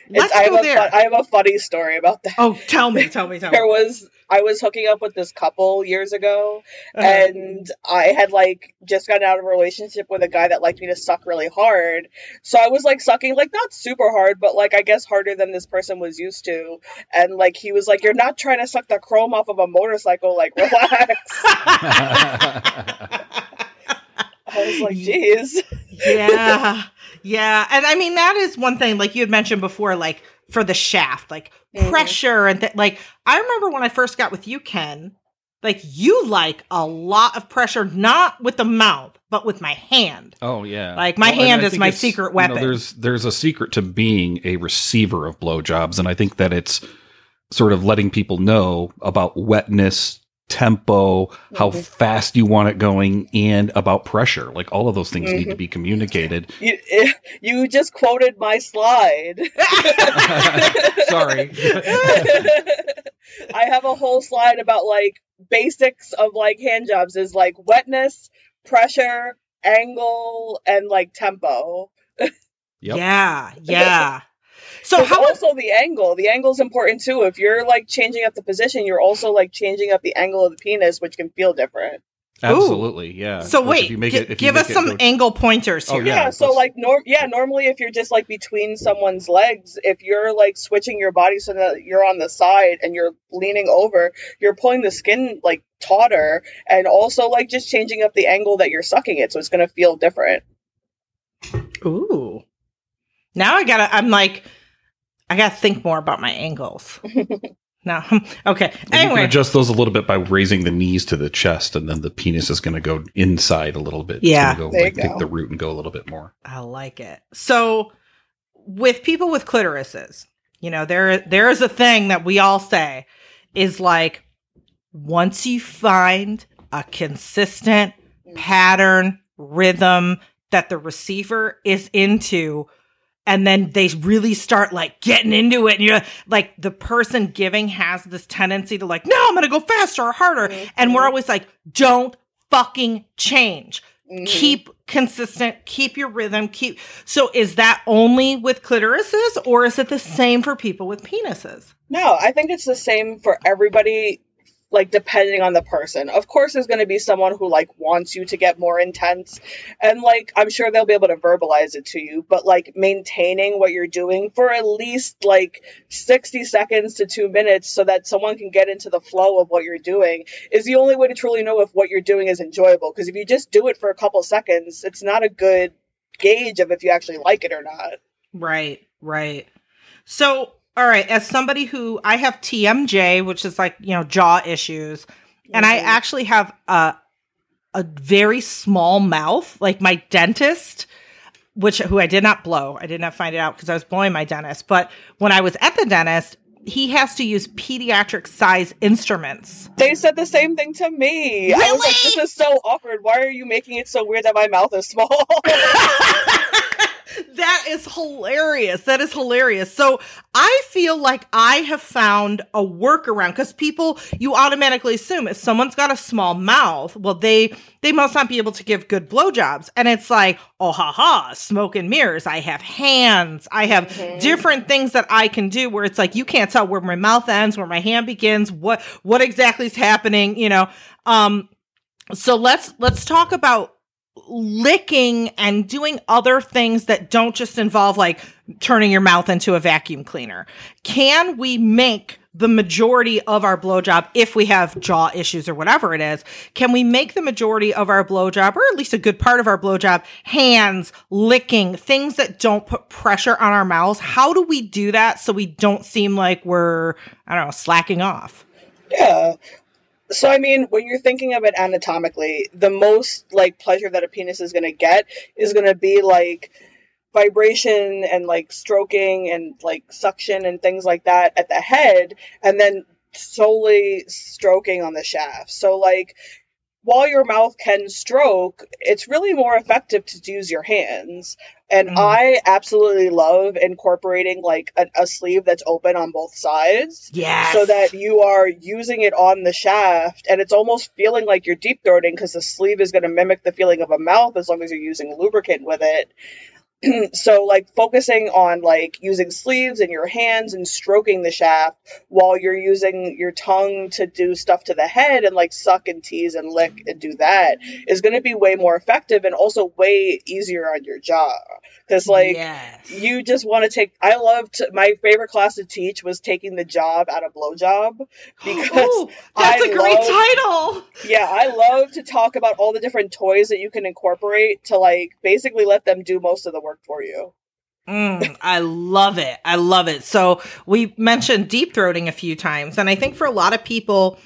S1: Let's
S3: I have
S1: go
S3: a
S1: there.
S3: fun- I have a funny story about that.
S1: oh, tell me, tell me, tell me.
S3: There was I was hooking up with this couple years ago,
S1: Uh-huh.
S3: and I had like just gotten out of a relationship with a guy that liked me to suck really hard. So I was like sucking like not super hard, but like I guess harder than this person was used to. And like he was like, "You're not trying to suck the chrome off of a motorcycle, like relax." I was like, "Jeez."
S1: yeah, yeah, and I mean that is one thing. Like you had mentioned before, like for the shaft, like
S3: Mhm.
S1: pressure and th- like I remember when I first got with you, Ken. Like you like a lot of pressure, not with the mouth, but with my hand.
S2: Oh yeah.
S1: Like, my
S2: and
S1: hand
S2: I
S1: is my
S2: it's-
S1: secret
S2: you know,
S1: weapon.
S2: there's there's a secret to being a receiver of blowjobs, and I think that it's sort of letting people know about wetness, tempo, how
S3: Mhm.
S2: fast you want it going, and about pressure. Like all of those things need
S1: Mm-hmm.
S2: to be communicated.
S3: You, you just quoted my slide.
S2: Sorry.
S3: I have a whole slide about like basics of like hand jobs is like wetness, pressure, angle, and like tempo.
S2: Yep.
S1: Yeah, yeah. So how
S3: also the angle. The angle is important too. If you're like changing up the position, you're also like changing up the angle of the penis, which can feel different.
S2: Absolutely. Yeah.
S1: So
S2: Like,
S1: wait,
S2: if you make
S1: gi-
S2: it- if you
S1: give
S2: make
S1: us
S2: it
S1: some
S2: go-
S1: angle pointers
S2: Oh,
S1: here.
S3: Yeah,
S2: Yeah,
S3: so like norm yeah, normally if you're just like between someone's legs, if you're like switching your body so that you're on the side and you're leaning over, you're pulling the skin like tauter and also like just changing up the angle that you're sucking it so it's going to feel different.
S1: Ooh. Now I gotta. I'm like, I gotta think more about my angles. no, okay.
S2: And you can
S1: Anyway,
S2: adjust those a little bit by raising the knees to the chest, and then the penis is going to go inside a little bit. It's
S1: Yeah.
S2: gonna go,
S3: There you
S2: like, take the root and go a little bit more.
S1: I like it. So, with people with clitorises, you know, there there is a thing that we all say is like, once you find a consistent mm. pattern, rhythm that the receiver is into, and then they really start like getting into it, and you're like, the person giving has this tendency to like, no, I'm gonna go faster or harder, and we're always like, don't fucking change.
S3: Mhm.
S1: keep consistent. Keep your rhythm. Keep so is that only with clitorises or is it the same for people with penises?
S3: No, I think it's the same for everybody, like depending on the person. Of course, there's going to be someone who like wants you to get more intense, and like I'm sure they'll be able to verbalize it to you. But like maintaining what you're doing for at least like 60 seconds to two minutes, so that someone can get into the flow of what you're doing, is the only way to truly know if what you're doing is enjoyable. Because if you just do it for a couple seconds, it's not a good gauge of if you actually like it or not.
S1: right right so all right as somebody who i have tmj which is like you know jaw issues and i actually have a a very small mouth like my dentist which who i did not blow i did not find it out because i was blowing my dentist but when i was at the dentist he has to use pediatric size instruments
S3: They said the same thing to me. I was like, this is so awkward. Why are you making it so weird that my mouth is small?
S1: that is hilarious. That is hilarious. So I feel like I have found a workaround because people, you automatically assume if someone's got a small mouth, well, they they must not be able to give good blowjobs. And it's like, oh ha ha, smoke and mirrors. I have hands. I have
S3: Mhm.
S1: different things that I can do where it's like you can't tell where my mouth ends, where my hand begins, what what exactly is happening, you know. Um so let's let's talk about licking and doing other things that don't just involve like turning your mouth into a vacuum cleaner. Can we make the majority of our blowjob, if we have jaw issues or whatever it is, can we make the majority of our blowjob, or at least a good part of our blowjob, hands, licking, things that don't put pressure on our mouths? How do we do that so we don't seem like we're, I don't know, slacking off?
S3: yeah. So I mean, when you're thinking of it anatomically, the most like pleasure that a penis is going to get is going to be like vibration and like stroking and like suction and things like that at the head and then solely stroking on the shaft. So like while your mouth can stroke, it's really more effective to use your hands. And
S1: Mhm.
S3: I absolutely love incorporating like a, a sleeve that's open on both sides
S1: Yes.
S3: so that you are using it on the shaft and it's almost feeling like you're deep throating because the sleeve is going to mimic the feeling of a mouth as long as you're using lubricant with it so like focusing on like using sleeves and your hands and stroking the shaft while you're using your tongue to do stuff to the head and like suck and tease and lick and do that is going to be way more effective and also way easier on your jaw because like
S1: Yes.
S3: you just want to take i loved my favorite class to teach was taking the job out of blowjob because
S1: Ooh, that's
S3: I
S1: a great
S3: love-
S1: title.
S3: yeah i love to talk about all the different toys that you can incorporate to like basically let them do most of the work for you
S1: Mm, I love it. I love it. So we mentioned deep throating a few times, and I think for a lot of people,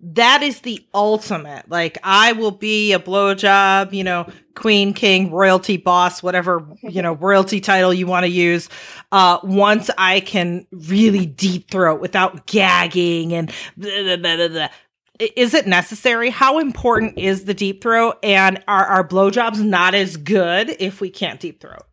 S1: that is the ultimate. Like, I will be a blowjob, you know, queen, king, royalty, boss, whatever, you know, royalty title you want to use. Uh, once I can really deep throat without gagging and blah, blah, blah. Is it necessary? How important is the deep throat? And are our blowjobs not as good if we can't deep throat?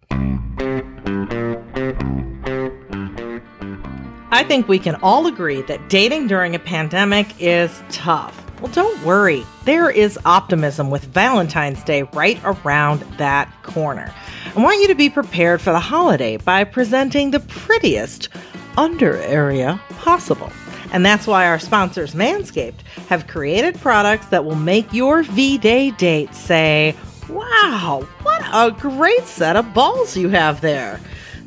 S1: I think we can all agree that dating during a pandemic is tough. Well, don't worry. There is optimism with Valentine's Day right around that corner. I want you to be prepared for the holiday by presenting the prettiest under area possible. And that's why our sponsors, Manscaped, have created products that will make your V Day date say, Wow, what a great set of balls you have there.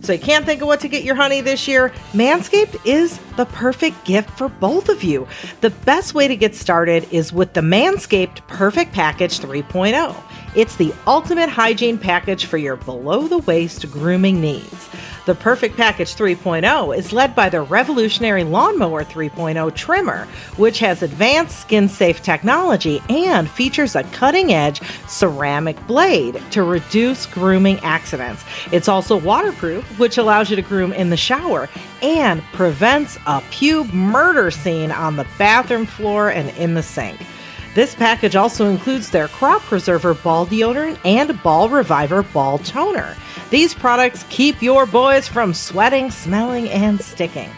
S1: So you can't think of what to get your honey this year? Manscaped is the perfect gift for both of you. The best way to get started is with the Manscaped Perfect Package 3.0. It's the ultimate hygiene package for your below the waist grooming needs. The Perfect Package 3.0 is led by the revolutionary Lawnmower 3.0 trimmer, which has advanced skin safe technology and features a cutting edge ceramic blade to reduce grooming accidents. It's also waterproof, which allows you to groom in the shower and prevents a pube murder scene on the bathroom floor and in the sink. This package also includes their Crop Preserver Ball Deodorant and Ball Reviver Ball Toner. These products keep your boys from sweating, smelling, and sticking.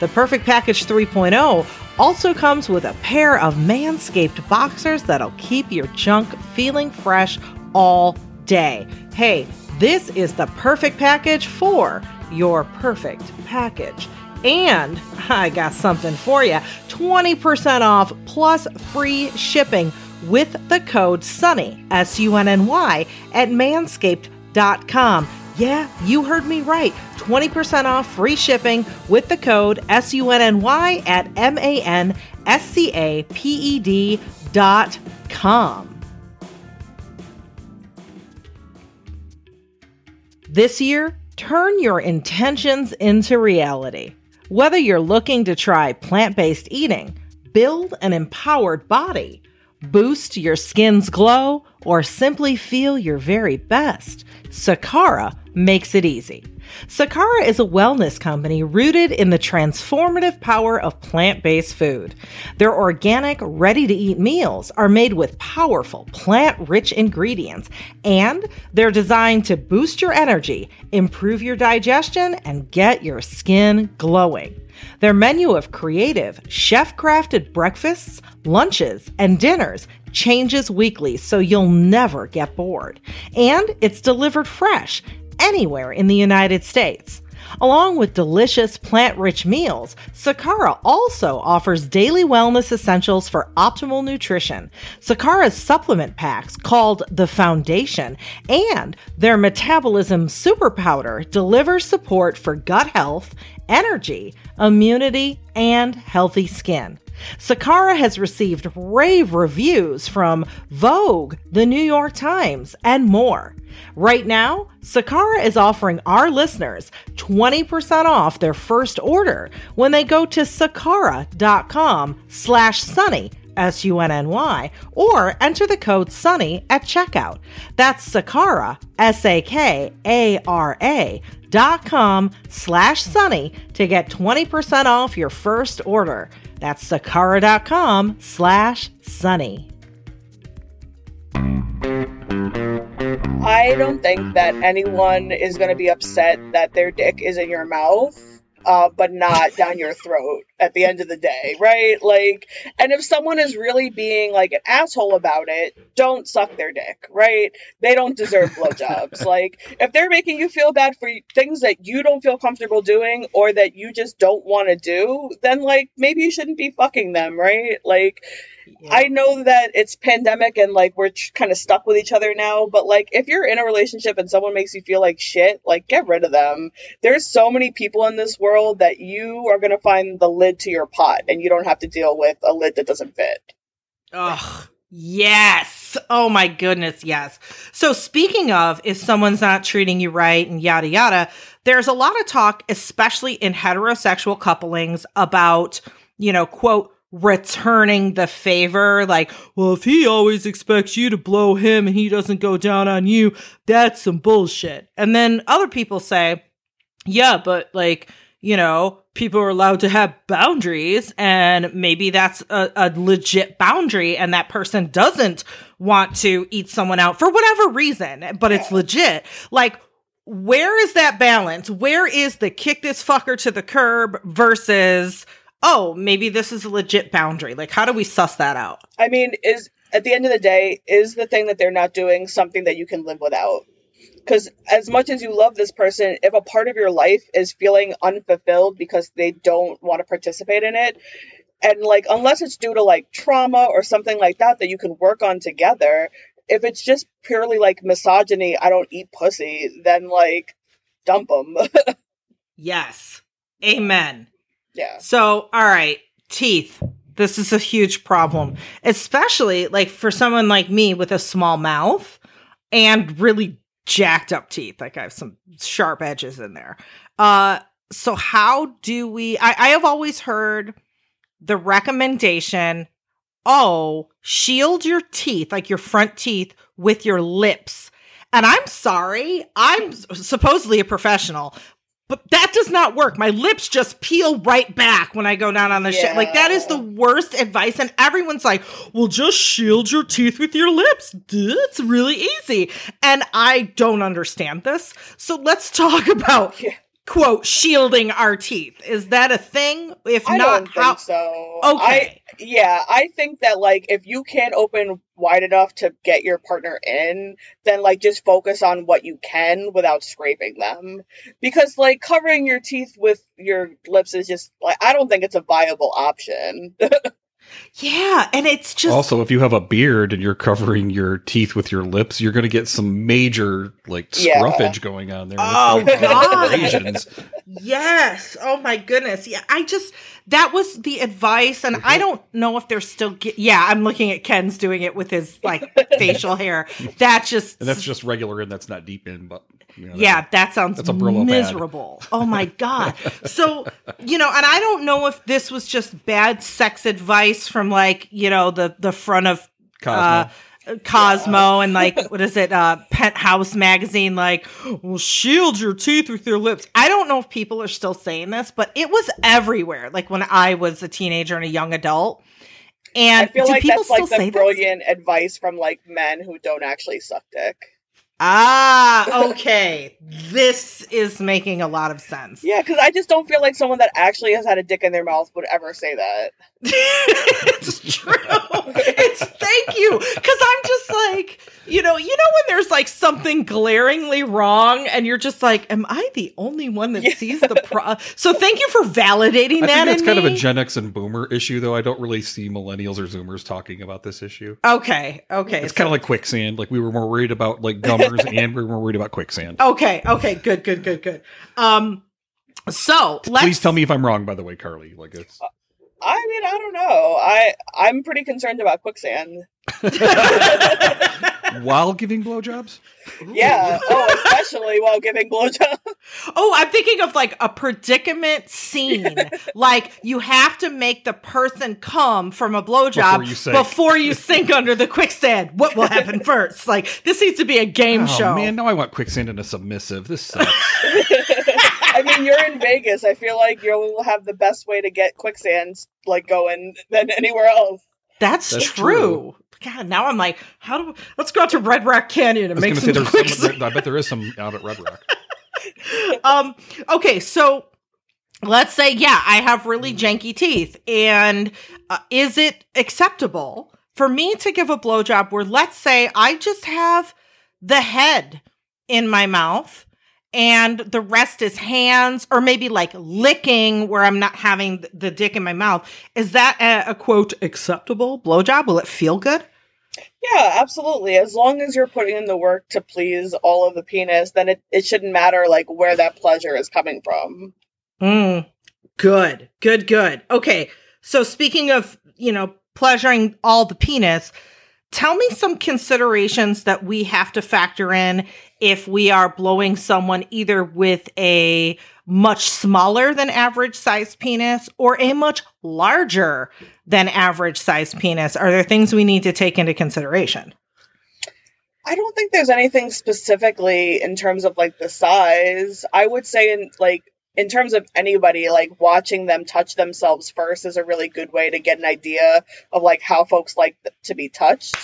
S1: The Perfect Package 3.0 also comes with a pair of Manscaped boxers that'll keep your junk feeling fresh all day. Hey, this is the perfect package for your perfect package. And I got something for you 20% off plus free shipping with the code SUNNY, S U N N Y, at manscaped.com. Yeah, you heard me right. 20% off free shipping with the code S U N N Y at M A N S C A P E D dot com. This year, turn your intentions into reality. Whether you're looking to try plant based eating, build an empowered body, boost your skin's glow, or simply feel your very best, Sakara makes it easy. Sakara is a wellness company rooted in the transformative power of plant based food. Their organic, ready to eat meals are made with powerful, plant rich ingredients, and they're designed to boost your energy, improve your digestion, and get your skin glowing. Their menu of creative, chef crafted breakfasts, lunches, and dinners changes weekly so you'll never get bored. And it's delivered fresh anywhere in the United States. Along with delicious plant rich meals, Sakara also offers daily wellness essentials for optimal nutrition. Sakara's supplement packs, called the Foundation, and their Metabolism Super Powder deliver support for gut health, energy, immunity, and healthy skin. Sakara has received rave reviews from Vogue, the New York Times, and more. Right now, Sakara is offering our listeners 20% off their first order when they go to sakara.com slash sunny, S-U-N-N-Y, or enter the code SUNNY at checkout. That's Sakara, S-A-K-A-R-A dot com slash sunny to get 20% off your first order. That's sakara.com slash sunny.
S3: I don't think that anyone is going to be upset that their dick is in your mouth. Uh, but not down your throat at the end of the day, right? Like, and if someone is really being like an asshole about it, don't suck their dick, right? They don't deserve blowjobs. like, if they're making you feel bad for things that you don't feel comfortable doing or that you just don't want to do, then like maybe you shouldn't be fucking them, right? Like, yeah. I know that it's pandemic and like we're kind of stuck with each other now, but like if you're in a relationship and someone makes you feel like shit, like get rid of them. There's so many people in this world that you are going to find the lid to your pot and you don't have to deal with a lid that doesn't fit.
S1: Ugh. Yes. Oh my goodness, yes. So speaking of if someone's not treating you right and yada yada, there's a lot of talk especially in heterosexual couplings about, you know, quote returning the favor like well if he always expects you to blow him and he doesn't go down on you that's some bullshit. And then other people say yeah but like you know people are allowed to have boundaries and maybe that's a, a legit boundary and that person doesn't want to eat someone out for whatever reason but it's legit. Like where is that balance? Where is the kick this fucker to the curb versus oh, maybe this is a legit boundary. Like, how do we suss that out?
S3: I mean, is at the end of the day, is the thing that they're not doing something that you can live without? Because as much as you love this person, if a part of your life is feeling unfulfilled because they don't want to participate in it, and like, unless it's due to like trauma or something like that that you can work on together, if it's just purely like misogyny, I don't eat pussy, then like, dump them.
S1: yes. Amen.
S3: Yeah.
S1: So, all right, teeth. This is a huge problem, especially like for someone like me with a small mouth and really jacked up teeth. Like I have some sharp edges in there. Uh, so how do we? I, I have always heard the recommendation oh, shield your teeth, like your front teeth, with your lips. And I'm sorry, I'm supposedly a professional, but that does not work. My lips just peel right back when I go down on the yeah. shit. Like that is the worst advice. And everyone's like, well, just shield your teeth with your lips. It's really easy. And I don't understand this. So let's talk about yeah quote shielding our teeth. Is that a thing? If
S3: I
S1: not,
S3: how? so.
S1: Okay.
S3: I, yeah, I think that like if you can't open wide enough to get your partner in, then like just focus on what you can without scraping them. Because like covering your teeth with your lips is just like I don't think it's a viable option.
S1: Yeah, and it's just
S2: also if you have a beard and you're covering your teeth with your lips, you're going to get some major like scruffage yeah. going on there.
S1: Oh god, yes. Oh my goodness. Yeah, I just that was the advice, and I mm-hmm. don't know if they're still. Get, yeah, I'm looking at Ken's doing it with his like facial hair. That just
S2: and that's just regular, and that's not deep in, but
S1: you know, yeah, that sounds that's a miserable. Oh my god. so you know, and I don't know if this was just bad sex advice from like you know the the front of
S2: Cosmo. Uh,
S1: Cosmo yeah. and like what is it uh Penthouse magazine like well shield your teeth with your lips. I don't know if people are still saying this, but it was everywhere like when I was a teenager and a young adult. And
S3: I feel like that's like the brilliant this? advice from like men who don't actually suck dick.
S1: Ah, okay. this is making a lot of sense.
S3: Yeah, because I just don't feel like someone that actually has had a dick in their mouth would ever say that.
S1: It's true. it's thank you. Because I'm just like, you know, you know when there's like something glaringly wrong, and you're just like, "Am I the only one that yeah. sees the pro?" So thank you for validating
S2: I
S1: that.
S2: Think that's kind
S1: me.
S2: of a Gen X and Boomer issue, though. I don't really see millennials or Zoomers talking about this issue.
S1: Okay, okay.
S2: It's so- kind of like quicksand. Like we were more worried about like gummers, and we were more worried about quicksand.
S1: Okay, okay, good, good, good, good. Um, so
S2: please tell me if I'm wrong. By the way, Carly, like it's.
S3: I mean, I don't know. I I'm pretty concerned about quicksand.
S2: while giving blowjobs?
S3: Yeah. Oh, especially while giving blowjobs.
S1: Oh, I'm thinking of like a predicament scene. like you have to make the person come from a blowjob before you sink, before you sink under the quicksand. What will happen first? Like this needs to be a game
S2: oh,
S1: show.
S2: Man, now I want quicksand and a submissive. This sucks.
S3: I mean, you're in Vegas. I feel like you'll have the best way to get quicksands like going than anywhere else.
S1: That's, That's true. true. God, now I'm like, how do? Let's go out to Red Rock Canyon and make some. Say
S2: some I bet there is some out at Red Rock.
S1: um. Okay, so let's say, yeah, I have really janky teeth. And uh, is it acceptable for me to give a blowjob where, let's say, I just have the head in my mouth and the rest is hands or maybe like licking where I'm not having the dick in my mouth? Is that a, a quote acceptable blowjob? Will it feel good?
S3: Yeah, absolutely. As long as you're putting in the work to please all of the penis, then it, it shouldn't matter like where that pleasure is coming from.
S1: Mm, good, good, good. Okay. So speaking of, you know, pleasuring all the penis, tell me some considerations that we have to factor in if we are blowing someone either with a much smaller than average size penis or a much larger than average size penis. Are there things we need to take into consideration?
S3: I don't think there's anything specifically in terms of like the size. I would say in like in terms of anybody like watching them touch themselves first is a really good way to get an idea of like how folks like th- to be touched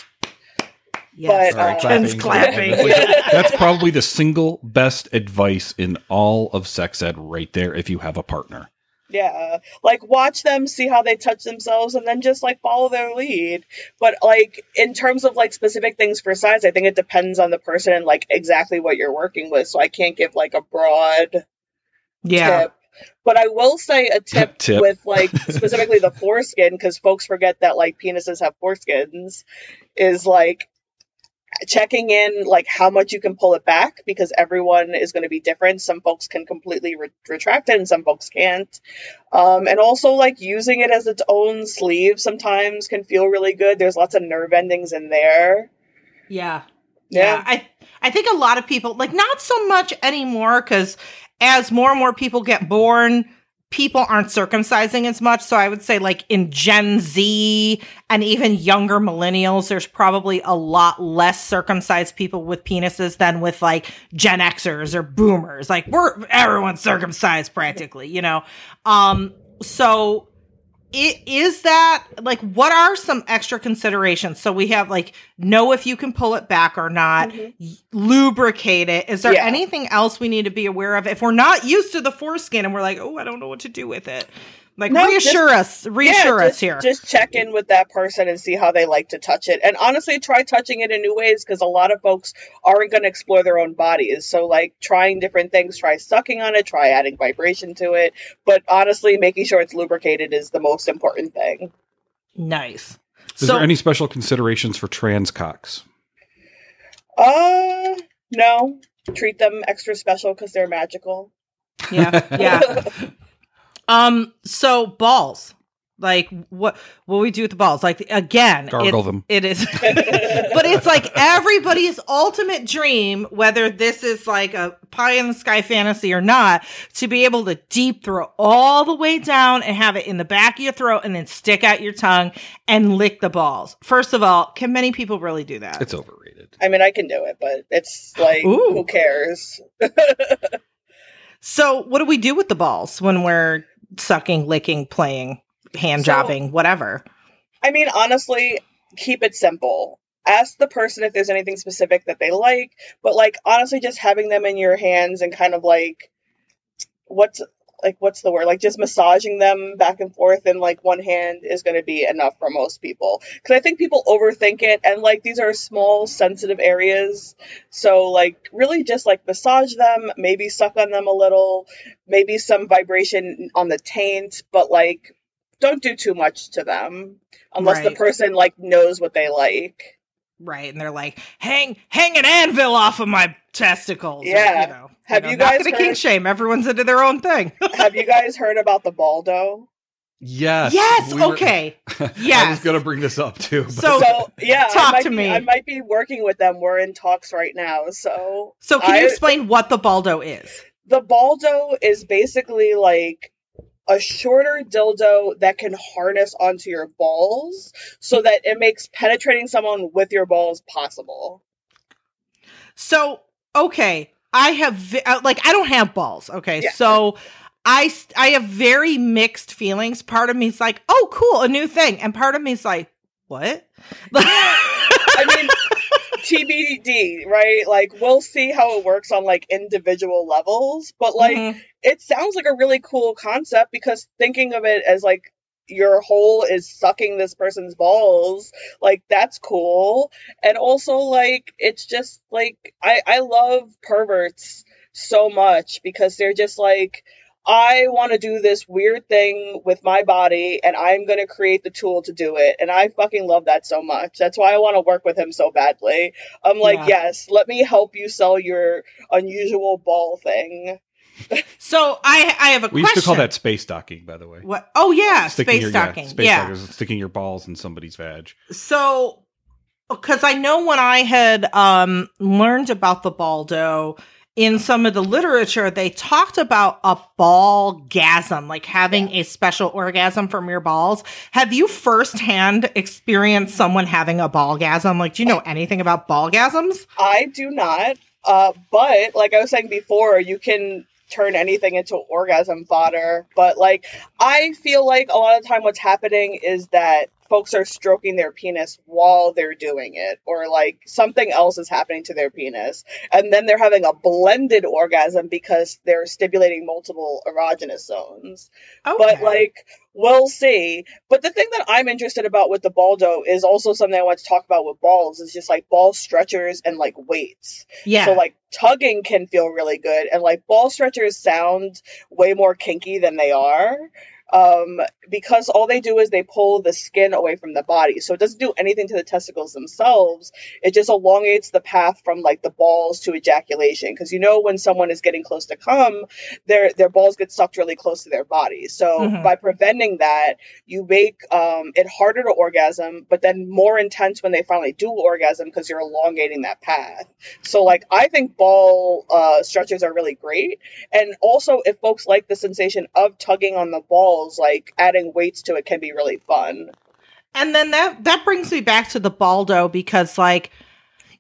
S1: Yes.
S3: But,
S2: All right,
S3: uh,
S1: Ken's
S2: clapping.
S1: clapping.
S2: That's probably the single best advice in all of sex ed right there if you have a partner.
S3: yeah like watch them see how they touch themselves and then just like follow their lead but like in terms of like specific things for size i think it depends on the person and like exactly what you're working with so i can't give like a broad
S1: yeah.
S3: tip but i will say a tip,
S2: Tip.
S3: with like specifically the foreskin because folks forget that like penises have foreskins is like checking in like how much you can pull it back because everyone is going to be different some folks can completely re- retract it and some folks can't um, and also like using it as its own sleeve sometimes can feel really good there's lots of nerve endings in there
S1: Yeah.
S3: Yeah.
S1: Yeah. I I think a lot of people like not so much anymore cuz as more and more people get born, people aren't circumcising as much. So I would say like in Gen Z and even younger millennials, there's probably a lot less circumcised people with penises than with like Gen Xers or boomers. Like we're everyone's circumcised practically, you know. Um so it is that like what are some extra considerations so we have like know if you can pull it back or not
S3: Mhm.
S1: lubricate it is there
S3: Yeah.
S1: anything else we need to be aware of if we're not used to the foreskin and we're like oh i don't know what to do with it like
S3: No,
S1: reassure us reassure
S3: Yeah,
S1: us
S3: just-
S1: here
S3: Just check in with that person and see how they like to touch it. And honestly, try touching it in new ways because a lot of folks aren't going to explore their own bodies. So, like, trying different things, try sucking on it, try adding vibration to it. But honestly, making sure it's lubricated is the most important thing.
S1: nice
S2: Is
S1: so
S2: there any special considerations for trans cocks?
S3: Uh, no. Treat them extra special because they're magical.
S1: yeah yeah um so balls like what what we do with the balls like again
S2: Gargle
S1: it-
S2: them.
S1: it is but it's like everybody's ultimate dream, whether this is like a pie in the sky fantasy or not, to be able to deep throw all the way down and have it in the back of your throat and then stick out your tongue and lick the balls. First of all, can many people really do that?
S2: It's overrated.
S3: I mean, I can do it, but it's like,
S1: Ooh.
S3: who cares?
S1: so, what do we do with the balls when we're sucking, licking, playing, hand
S3: So-
S1: jobbing, whatever?
S3: I mean, honestly, keep it simple. Ask the person if there's anything specific that they like, but like honestly, just having them in your hands and kind of like what's like what's the word? Like just massaging them back and forth in like one hand is going to be enough for most people. Because I think people overthink it, and like these are small, sensitive areas. So like really just like massage them, maybe suck on them a little, maybe some vibration on the taint, but like don't do too much to them unless the person like knows what they like.
S1: Right, and they're like, hang, hang an anvil off of my testicles. or,
S3: Yeah.
S1: you know,
S3: Have
S1: know,
S3: you guys
S1: gonna
S3: heard-
S1: kink shame? Everyone's into their own thing.
S3: Have you guys heard about the baldo?
S2: Yes.
S1: yes.
S2: we were-
S1: okay.
S2: I was
S1: Yes.
S2: going to bring this up too. but-
S1: So-
S3: So yeah,
S1: Talk to
S3: be,
S1: me.
S3: I might be working with them. We're in talks right now. So
S1: So can you explain what the baldo is?
S3: the baldo is basically like a shorter dildo that can harness onto your balls so that it makes penetrating someone with your balls possible.
S1: So okay, I have uh, like I don't have balls. Okay,
S3: Yeah.
S1: so. I, I have very mixed feelings. Part of me is like, oh, cool, a new thing. And part of me is like, what?
S3: I mean, TBD, right? Like we'll see how it works on like individual levels, but like
S1: Mhm.
S3: it sounds like a really cool concept because thinking of it as like your hole is sucking this person's balls, like that's cool. And also like it's just like I I love perverts so much because they're just like I want to do this weird thing with my body and I'm going to create the tool to do it. And I fucking love that so much. That's why I want to work with him so badly. I'm like,
S1: Yeah.
S3: yes, let me help you sell your unusual ball thing.
S1: So I I have a
S2: We
S1: question.
S2: used to call that space docking, by the way.
S1: what? Oh yeah,
S2: Sticking
S1: space
S2: your, yeah,
S1: docking.
S2: space
S1: yeah.
S2: dockers, sticking your balls in somebody's vag.
S1: So, because I know when I had um, learned about the Baldo in some of the literature, they talked about a ball gasm, like having a special orgasm from your balls. Have you firsthand experienced someone having a ball gasm? Like, do you know anything about ball gasms?
S3: I do not. Uh, but like I was saying before, you can turn anything into orgasm fodder. But like I feel like a lot of the time what's happening is that folks are stroking their penis while they're doing it, or like something else is happening to their penis, and then they're having a blended orgasm because they're stimulating multiple erogenous zones. But like we'll see. But the thing that I'm interested about with the Baldo is also something I want to talk about with balls is just like ball stretchers and like weights.
S1: yeah.
S3: So like tugging can feel really good and like ball stretchers sound way more kinky than they are. Um, because all they do is they pull the skin away from the body. So it doesn't do anything to the testicles themselves. It just elongates the path from like the balls to ejaculation. Cause you know, when someone is getting close to come, their, their balls get sucked really close to their body. So
S1: Mhm.
S3: by preventing that, you make, um, it harder to orgasm, but then more intense when they finally do orgasm because you're elongating that path. So like I think ball uh, stretchers are really great, and also if folks like the sensation of tugging on the balls, like adding weights to it can be really fun.
S1: And then that that brings me back to the Baldo because like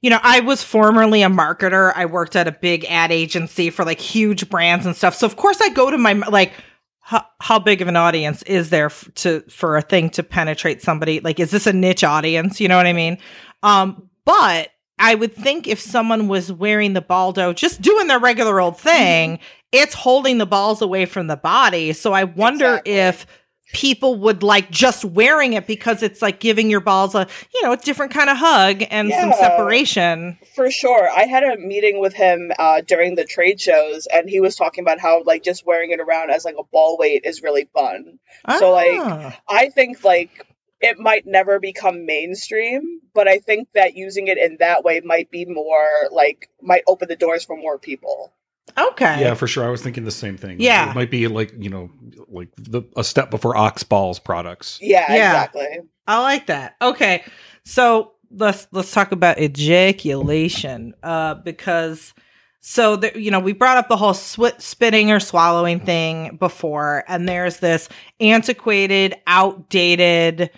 S1: you know, I was formerly a marketer. I worked at a big ad agency for like huge brands and stuff. So of course I go to my like how, how big of an audience is there f- to for a thing to penetrate somebody? Like is this a niche audience, you know what I mean? Um but I would think if someone was wearing the Baldo just doing their regular old thing, it's holding the balls away from the body. So I wonder
S3: Exactly.
S1: if people would like just wearing it because it's like giving your balls a you know a different kind of hug and some separation
S3: For sure. I had a meeting with him uh, during the trade shows, and he was talking about how like just wearing it around as like a ball weight is really fun. So, like,
S1: Ah.
S3: I think like it might never become mainstream, but I think that using it in that way might be more like might open the doors for more people.
S1: Okay
S2: Yeah, for sure. I was thinking the same thing.
S1: Yeah.
S2: it might be like you know, like the a step before Oxballs products.
S3: Yeah,
S1: Yeah.
S3: exactly.
S1: I like that. Okay. So let's let's talk about ejaculation uh because so the, you know we brought up the whole swi spitting or swallowing thing before and there's this antiquated outdated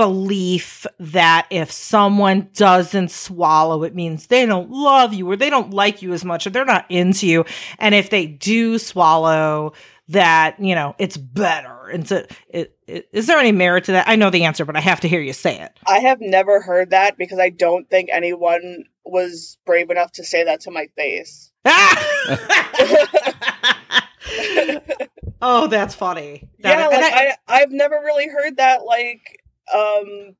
S1: belief that if someone doesn't swallow it means they don't love you or they don't like you as much or they're not into you. And if they do swallow that you know it's better. And so it, it, is there any merit to that? I know the answer but i have to hear you say it.
S3: I have never heard that because I don't think anyone was brave enough to say that to my face.
S1: oh that's funny. That-
S3: yeah,
S1: and
S3: like
S1: I-
S3: I, I've never really heard that like um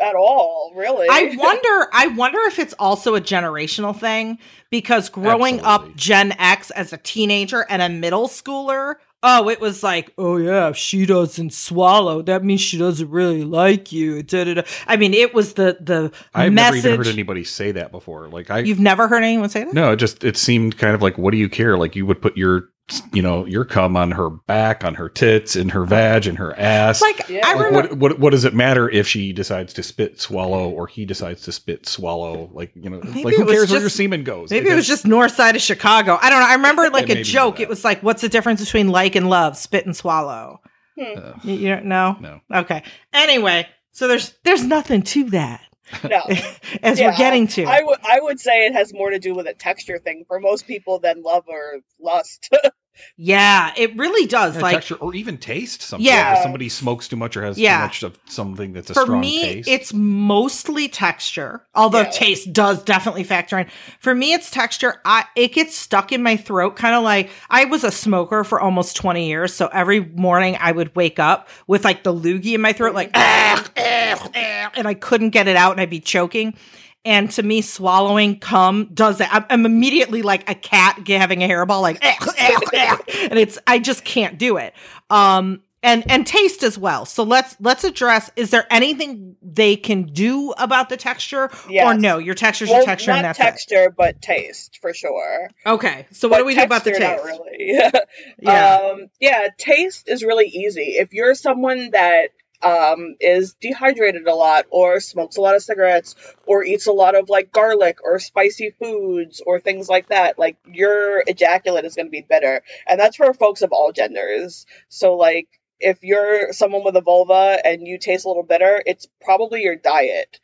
S3: at all, really.
S1: I wonder I wonder if it's also a generational thing because growing up Gen X as a teenager and a middle schooler, oh, it was like, oh yeah, if she doesn't swallow, that means she doesn't really like you. Da, da, da. I mean, it was the the
S2: I've
S1: message.
S2: never even heard anybody say that before. Like I,
S1: You've never heard anyone say that?
S2: no, it just it seemed kind of like, what do you care? Like you would put your, you know, your cum on her back, on her tits, in her vag, in her ass.
S1: Like
S3: Yeah.
S1: I
S2: Like,
S1: remember
S2: what, what what does it matter if she decides to spit swallow or he decides to spit swallow? Like you know,
S1: Maybe
S2: like who
S1: was
S2: cares where your semen goes?
S1: Maybe it was just north side of Chicago. I don't know. I remember like a joke. It was like, what's the difference between like and love? Spit and swallow.
S2: Uh,
S1: You, you don't know?
S2: no.
S1: Okay. Anyway, so there's there's nothing to that.
S3: no.
S1: As
S3: Yeah,
S1: we're getting to.
S3: I would I would say it has more to do with a texture thing for most people than love or lust.
S1: Yeah, it really does.
S2: Yeah,
S1: like
S2: texture or even taste. Something.
S1: Yeah.
S2: if somebody smokes too much or has
S1: Yeah.
S2: too much of something that's a
S1: for
S2: strong
S1: me,
S2: taste.
S1: it's mostly texture. Although
S3: Yeah.
S1: taste does definitely factor in. For me, it's texture. I it gets stuck in my throat, kind of like I was a smoker for almost twenty years. So every morning I would wake up with like the loogie in my throat, like "Ah, ah, ah," and I couldn't get it out, and I'd be choking. And to me, swallowing cum does that. I'm, I'm immediately like a cat having a hairball, like, "Ah, ah, ah," and it's I just can't do it. Um, and and taste as well. So let's let's address: is there anything they can do about the texture, or no? Your texture's
S3: Well,
S1: your texture,
S3: not
S1: and that's
S3: texture, but taste for sure.
S1: Okay. So what
S3: But
S1: do we do about the
S3: texture,
S1: taste?
S3: Really.
S1: Yeah.
S3: Um, yeah, taste is really easy. If you're someone that um, is dehydrated a lot, or smokes a lot of cigarettes, or eats a lot of like garlic or spicy foods or things like that, like your ejaculate is going to be bitter, and that's for folks of all genders. So like. If you're someone with a vulva and you taste a little bitter, it's probably your diet.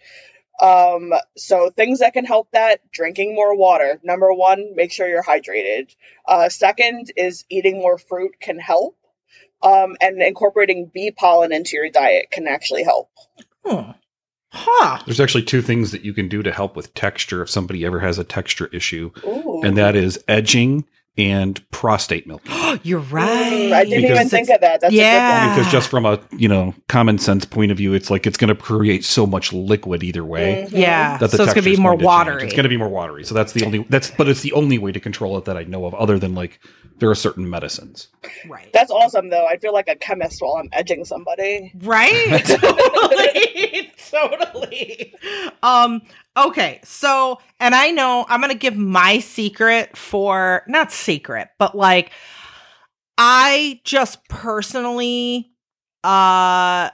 S3: Um, so things that can help that, drinking more water. Number one, make sure you're hydrated. Uh, second is eating more fruit can help. Um, and incorporating bee pollen into your diet can actually help.
S1: Hmm. Huh.
S2: There's actually two things that you can do to help with texture if somebody ever has a texture issue,
S3: Ooh.
S2: and that is edging and prostate milk.
S1: You're right.
S3: I didn't
S2: Because
S3: even think of that. That's
S1: Yeah.
S3: a
S2: because just from a you know common sense point of view, it's like it's going to create so much liquid either way.
S3: good one. Mhm.
S1: Yeah.
S2: That the
S1: so it's gonna be more
S2: going to change. It's going to be more watery. So that's the only that's but it's the only way to control it that I know of, other than like there are certain medicines.
S1: right.
S3: That's awesome, though. I feel like a chemist while I'm edging somebody.
S1: Right? totally. Totally. Um, okay, so and I know I'm gonna give my secret for not secret, but like I just personally uh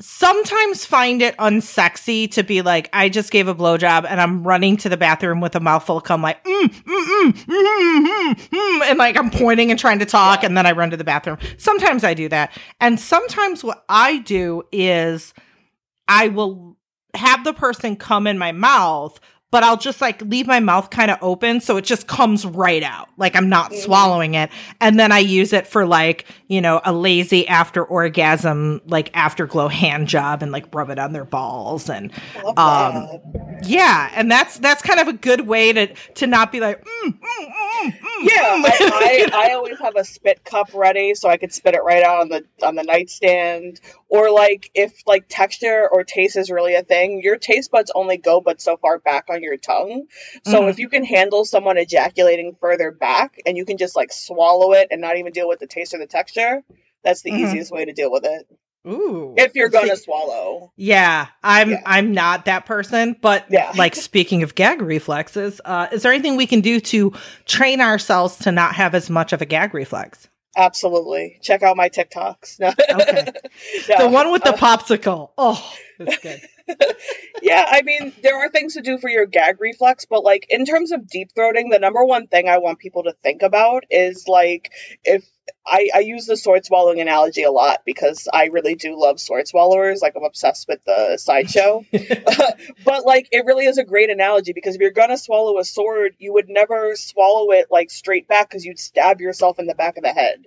S1: sometimes find it unsexy to be like, I just gave a blowjob and I'm running to the bathroom with a mouthful of cum, like, mm, mm, mm, mm, mm, mm, and like I'm pointing and trying to talk, and then I run to the bathroom. Sometimes I do that. And sometimes what I do is I will have the person come in my mouth, but I'll just like leave my mouth kind of open so it just comes right out. Like I'm not
S3: Mhm.
S1: swallowing it. And then I use it for like, you know, a lazy after orgasm, like afterglow hand job and like rub it on their balls. And Um, yeah, and that's that's kind of a good way to to not be like, mm, mm, mm, mm,
S3: Yeah,
S1: mm.
S3: I, I, I always have a spit cup ready so I could spit it right out on the on the nightstand. Or like if like texture or taste is really a thing, your taste buds only go but so far back on your tongue. So
S1: Mhm.
S3: if you can handle someone ejaculating further back and you can just like swallow it and not even deal with the taste or the texture, that's the
S1: Mhm.
S3: easiest way to deal with it.
S1: Ooh.
S3: If you're gonna
S1: See-
S3: swallow.
S1: Yeah, I'm
S3: Yeah.
S1: I'm not that person, but
S3: Yeah.
S1: like speaking of gag reflexes, uh, is there anything we can do to train ourselves to not have as much of a gag reflex?
S3: Absolutely. Check out my TikToks. No.
S1: Okay.
S3: No.
S1: The one with the
S3: Uh,
S1: popsicle. Oh, that's good.
S3: Yeah, I mean, there are things to do for your gag reflex, but like in terms of deep throating, the number one thing I want people to think about is like if I, I use the sword swallowing analogy a lot because I really do love sword swallowers. Like I'm obsessed with the sideshow. but like it really is a great analogy because if you're gonna swallow a sword, you would never swallow it like straight back because you'd stab yourself in the back of the head.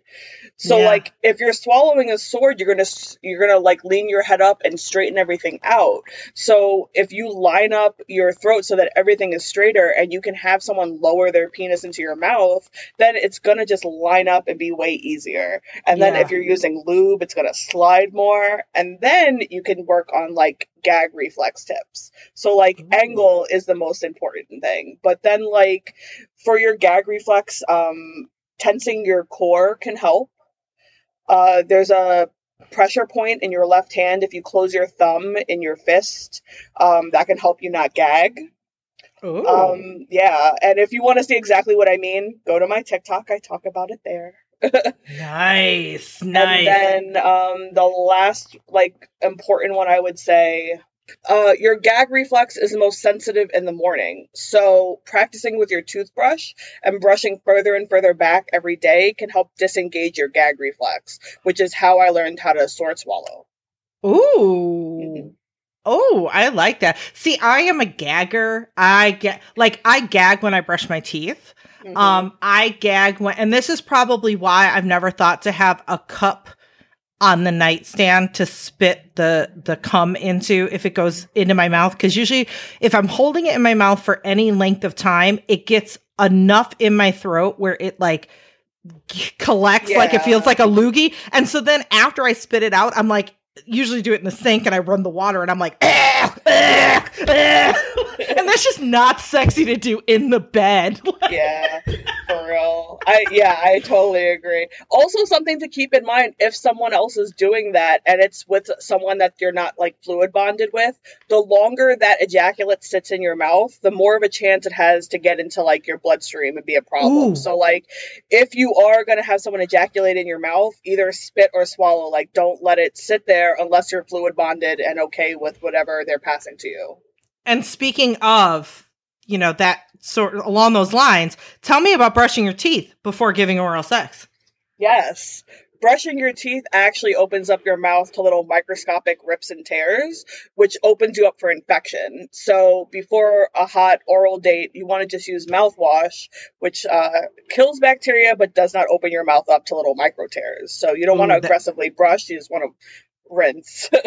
S3: So
S1: Yeah.
S3: like if you're swallowing a sword, you're gonna you're gonna like lean your head up and straighten everything out. So if you line up your throat so that everything is straighter and you can have someone lower their penis into your mouth, then it's gonna just line up and be way easier. And then if you're using lube, it's gonna slide more. And then you can work on like gag reflex tips. So like
S1: Ooh.
S3: angle is the most important thing. But then like for your gag reflex, um tensing your core can help. Uh there's a pressure point in your left hand if you close your thumb in your fist um, that can help you not gag
S1: Ooh.
S3: um, yeah and if you want to see exactly what i mean go to my tiktok i talk about it there
S1: nice, nice.
S3: and then um, the last like important one I would say uh, your gag reflex is the most sensitive in the morning. So practicing with your toothbrush and brushing further and further back every day can help disengage your gag reflex, which is how I learned how to sword swallow.
S1: Ooh. Oh, I like that. See, I am a gagger. I get like I gag when I brush my teeth.
S3: Mhm.
S1: Um, I gag when, and this is probably why I've never thought to have a cup on the nightstand to spit the the cum into if it goes into my mouth. Because usually if I'm holding it in my mouth for any length of time, it gets enough in my throat where it like collects like it feels like a loogie, and so then after I spit it out, I'm like usually do it in the sink and I run the water and I'm like, and that's just not sexy to do in the bed.
S3: yeah, for real. I yeah, I totally agree. Also, something to keep in mind if someone else is doing that and it's with someone that you're not like fluid bonded with, the longer that ejaculate sits in your mouth, the more of a chance it has to get into like your bloodstream and be a problem.
S1: Ooh.
S3: So, like, if you are gonna have someone ejaculate in your mouth, either spit or swallow. Like, don't let it sit there unless you're fluid bonded and okay with whatever they're passing to you.
S1: And speaking of, you know, that sort along those lines, tell me about brushing your teeth before giving oral sex.
S3: Yes. Brushing your teeth actually opens up your mouth to little microscopic rips and tears, which opens you up for infection. So before a hot oral date, you want to just use mouthwash, which uh, kills bacteria but does not open your mouth up to little micro tears. So you don't want to aggressively brush, you just want to rinse.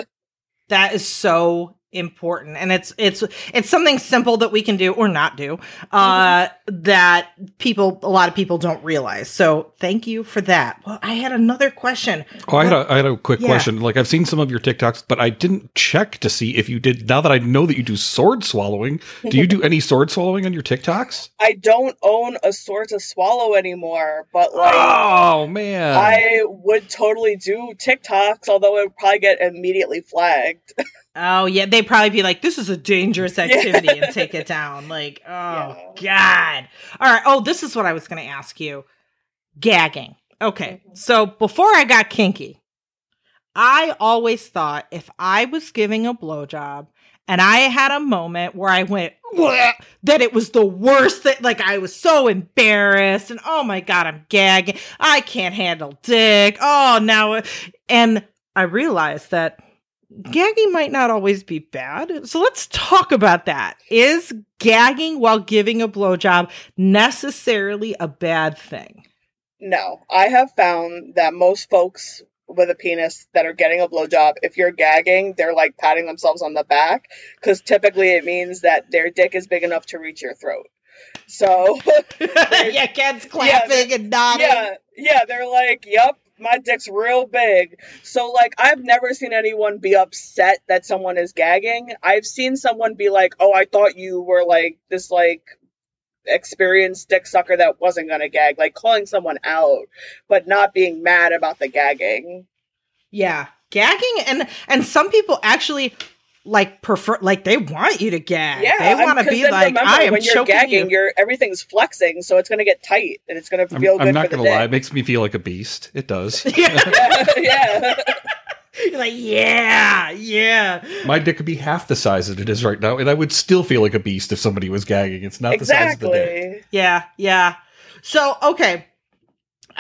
S1: That is so important and it's it's it's something simple that we can do or not do uh that people a lot of people don't realize so thank you for that well i had another question
S2: Oh, I had a, I had a quick
S1: Yeah.
S2: question. Like I've seen some of your TikToks, but I didn't check to see if you did. Now that I know that you do sword swallowing, do you do any sword swallowing on your TikToks?
S3: I don't own a sword to swallow anymore, but like.
S2: Oh man!
S3: I would totally do TikToks, although it would probably get immediately flagged.
S1: oh yeah they'd probably be like this is a dangerous activity and take it down. Like oh god. All right. Oh this is what i was going to ask you. Gagging. Okay. Mm-hmm. So before i got kinky I always thought if I was giving a blowjob and I had a moment where I went that it was the worst thing. Like I was so embarrassed and oh my god, I'm gagging. I can't handle dick. Oh now, and I realized that gagging might not always be bad. So let's talk about that. Is gagging while giving a blowjob necessarily a bad thing?
S3: No, I have found that most folks with a penis that are getting a blowjob, if you're gagging, they're like patting themselves on the back because typically it means that their dick is big enough to reach your throat. So,
S1: yeah, Ken's clapping and nodding.
S3: yeah, yeah, they're like, "Yep, my dick's real big." So, like, I've never seen anyone be upset that someone is gagging. I've seen someone be like, "Oh, I thought you were like this, like." experienced dick sucker that wasn't gonna gag like calling someone out but not being mad about the gagging
S1: Yeah, gagging and and some people actually like prefer like they want you to gag.
S3: yeah
S1: they want to be like
S3: remember,
S1: I am
S3: when you're
S1: choking
S3: gagging
S1: you.
S3: are everything's flexing so it's gonna get tight and it's gonna
S2: I'm,
S3: feel good
S2: I'm not
S3: for the
S2: gonna lie; it makes me feel like a beast. It does.
S1: yeah,
S3: yeah, yeah.
S1: You're like yeah, yeah.
S2: My dick could be half the size that it is right now, and I would still feel like a beast if somebody was gagging. It's not the size of the dick.
S3: exactly
S1: Yeah, yeah. So, okay.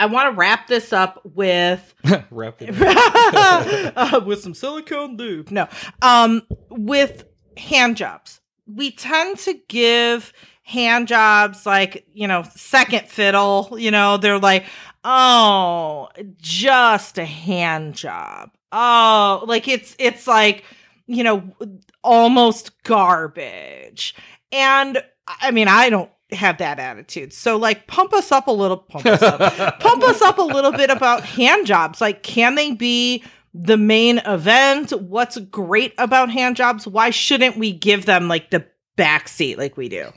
S1: I want to wrap this up with
S2: Wrap it.
S1: uh, with some silicone lube. No. Um with hand jobs. We tend to give hand jobs like, you know, second fiddle, you know, they're like, "Oh, just a hand job." Oh, like it's it's like, you know, almost garbage. And I mean, I don't have that attitude. So like pump us up a little pump us up. pump us up a little bit about hand jobs. Like can they be the main event? What's great about hand jobs? Why shouldn't we give them like the backseat like we do?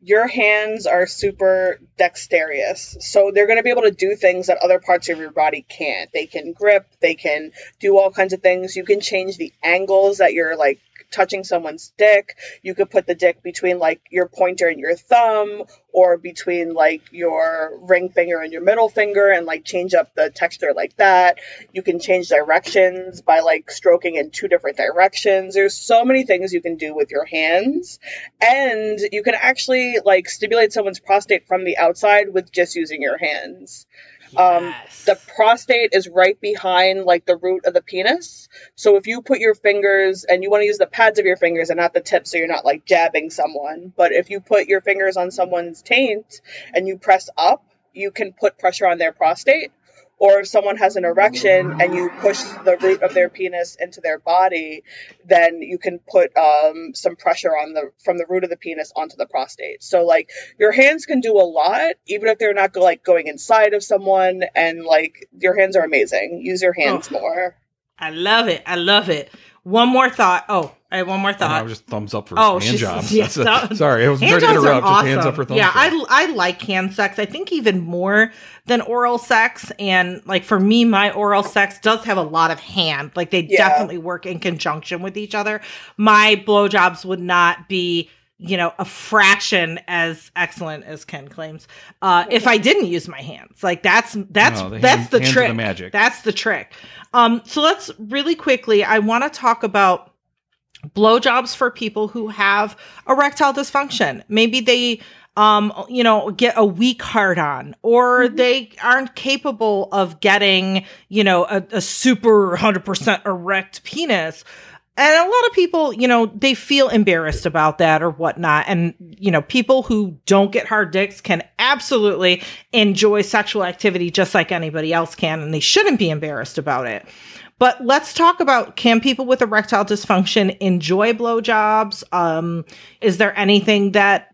S3: your hands are super dexterous. So they're going to be able to do things that other parts of your body can't. They can grip, they can do all kinds of things. You can change the angles that you're like touching someone's dick. You could put the dick between like your pointer and your thumb or between like your ring finger and your middle finger and like change up the texture like that. You can change directions by like stroking in two different directions. There's so many things you can do with your hands and you can actually like stimulate someone's prostate from the outside with just using your hands. Um, the prostate is right behind like the root of the penis. So if you put your fingers and you want to use the pads of your fingers and not the tips so you're not like jabbing someone, but if you put your fingers on someone's taint and you press up, you can put pressure on their prostate. Or if someone has an erection and you push the root of their penis into their body, then you can put um, some pressure on the from the root of the penis onto the prostate. So like your hands can do a lot, even if they're not like going inside of someone. And like your hands are amazing. Use your hands more.
S1: I love it. I love it. One more thought. Oh, I have one more
S2: And I
S1: thought.
S2: was just thumbs up for
S1: Oh,
S2: hand
S1: she's-
S2: jobs.
S1: yeah,
S2: That's a-
S1: that-
S2: sorry, I was
S1: Hand
S2: trying to
S1: jobs are
S2: interrupt. Just hands
S1: awesome.
S2: up for thumbs
S1: yeah,
S2: up.
S1: I, I like hand sex. I think even more than oral sex. And like for me, my oral sex does have a lot of hand. Like they
S3: Yeah.
S1: definitely work in conjunction with each other. My blowjobs would not be, you know, a fraction as excellent as Ken claims. Uh, if I didn't use my hands, like that's that's
S2: No, the
S1: that's
S2: hand-
S1: the
S2: trick the magic.
S1: That's the trick. Um, so let's really quickly. I want to talk about blowjobs for people who have erectile dysfunction. Maybe they um you know get a weak hard on or they aren't capable of getting you know a, a super 100% erect penis and a lot of people you know they feel embarrassed about that or whatnot and you know people who don't get hard dicks can absolutely enjoy sexual activity just like anybody else can and they shouldn't be embarrassed about it but let's talk about can people with erectile dysfunction enjoy blowjobs? Um, is there anything that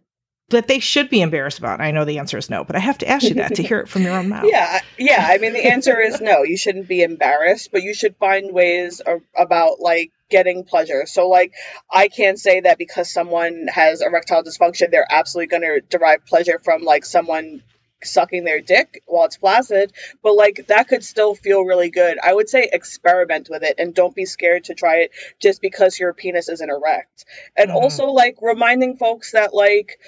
S1: that they should be embarrassed about? I know the answer is no, but I have to ask you that to hear it from your own mouth.
S3: Yeah, yeah. I mean, the answer is no. You shouldn't be embarrassed, but you should find ways a- about like getting pleasure. So, like, I can't say that because someone has erectile dysfunction, they're absolutely going to derive pleasure from like someone sucking their dick while it's flaccid, but like that could still feel really good. I would say experiment with it and don't be scared to try it just because your penis isn't erect. And
S1: Mhm.
S3: also like reminding folks that like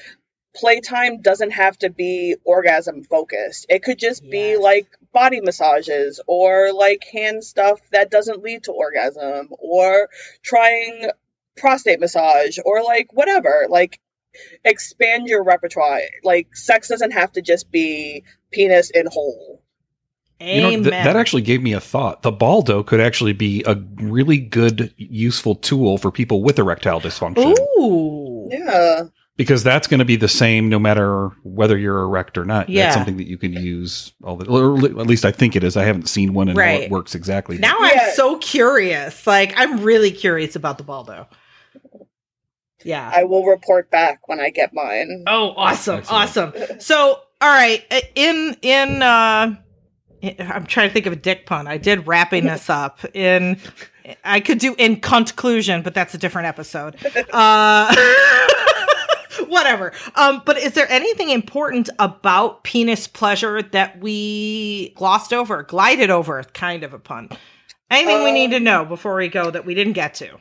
S3: playtime doesn't have to be orgasm focused. It could just be like body massages or like hand stuff that doesn't lead to orgasm or trying prostate massage or like whatever. Like expand your repertoire. Like sex doesn't have to just be penis in hole.
S2: You know,
S1: Amen.
S2: th- that actually gave me a thought. The baldo could actually be a really good, useful tool for people with erectile dysfunction
S1: Ooh.
S3: Yeah.
S2: Because that's going to be the same no matter whether you're erect or not.
S1: Yeah.
S2: That's something that you can use all the, or at least I think it is. I haven't seen one and how it works exactly.
S1: Now
S3: Yeah.
S1: I'm so curious. Like I'm really curious about the baldo. Yeah.
S3: I will report back when I get mine.
S1: Oh, awesome,
S2: Excellent.
S1: awesome. So, all right, in in uh I'm trying to think of a dick pun. I did wrapping this up in I could do in conclusion, but that's a different episode. Uh whatever. Um but is there anything important about penis pleasure that we glossed over, glided over, kind of a pun? Anything we need to
S3: Um,
S1: know before we go that we didn't get to?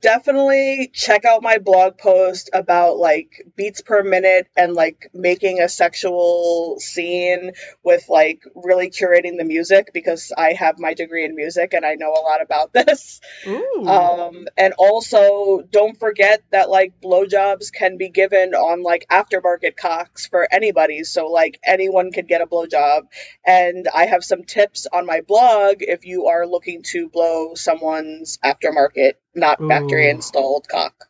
S3: Definitely check out my blog post about like beats per minute and like making a sexual scene with like really curating the music because I have my degree in music and I know a lot about this. Um, and also don't forget that like blowjobs can be given on like aftermarket cocks for anybody. So like anyone could get a blowjob. And I have some tips on my blog if you are looking to blow someone's aftermarket, not factory installed cock.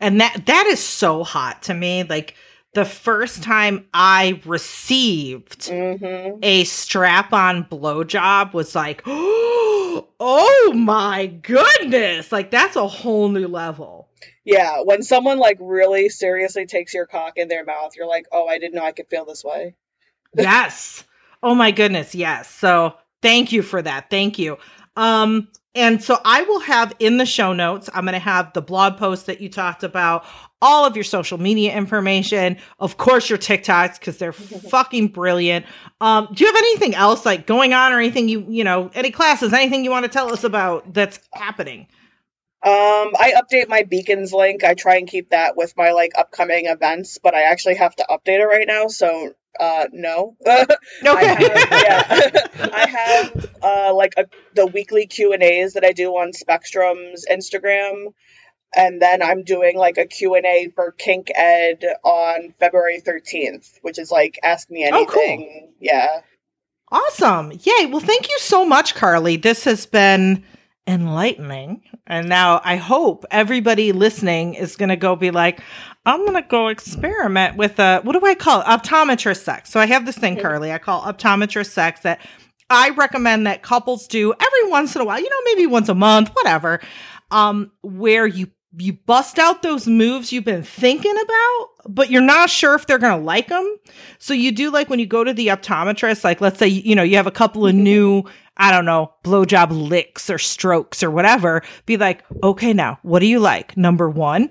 S1: And that that is so hot to me. Like the first time I received
S3: hmm
S1: a strap-on blowjob was like, oh my goodness! Like that's a whole new level.
S3: Yeah, when someone like really seriously takes your cock in their mouth, you're like, oh, I didn't know I could feel this way.
S1: yes. Oh my goodness, yes. So thank you for that. Thank you. Um, and so I will have in the show notes, I'm going to have the blog post that you talked about, all of your social media information, of course, your TikToks, because they're fucking brilliant. Um, do you have anything else like going on or anything you, you know, any classes, anything you want to tell us about that's happening?
S3: Um, I update my beacons link. I try and keep that with my like upcoming events, but I actually have to update it right now, so uh no. I
S1: Okay.
S3: have, yeah. I have uh like a, the weekly Q&As that I do on Spectrum's Instagram and then I'm doing like a Q&A for Kink Ed on February 13th, which is like ask me
S1: Oh, cool.
S3: anything. Yeah.
S1: Awesome. Yay. Well, thank you so much, Carly. This has been enlightening. And now I hope everybody listening is going to go be like, I'm going to go experiment with a, what do I call it? Optometrist sex. So I have this thing, Carly, I call optometrist sex that I recommend that couples do every once in a while, you know, maybe once a month, whatever, um, where you you bust out those moves you've been thinking about, but you're not sure if they're going to like them. So you do like when you go to the optometrist, like let's say, you know, you have a couple of new, I don't know, blowjob licks or strokes or whatever. Be like, okay, now what do you like? Number one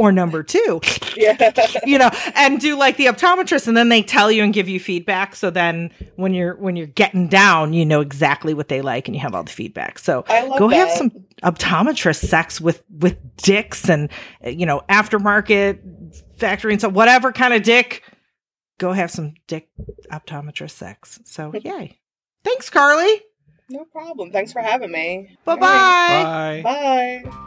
S1: or number two?
S3: Yeah.
S1: you know, and do like the optometrist and then they tell you and give you feedback. So then when you're, when you're getting down, you know exactly what they like and you have all the feedback. So
S3: I love
S1: go have some optometrist sex with with dicks and uh, you know aftermarket factory and so whatever kind of dick go have some dick optometrist sex so yay thanks carly
S3: No problem. Thanks for having me.
S1: bye-bye
S2: Bye.
S3: Bye.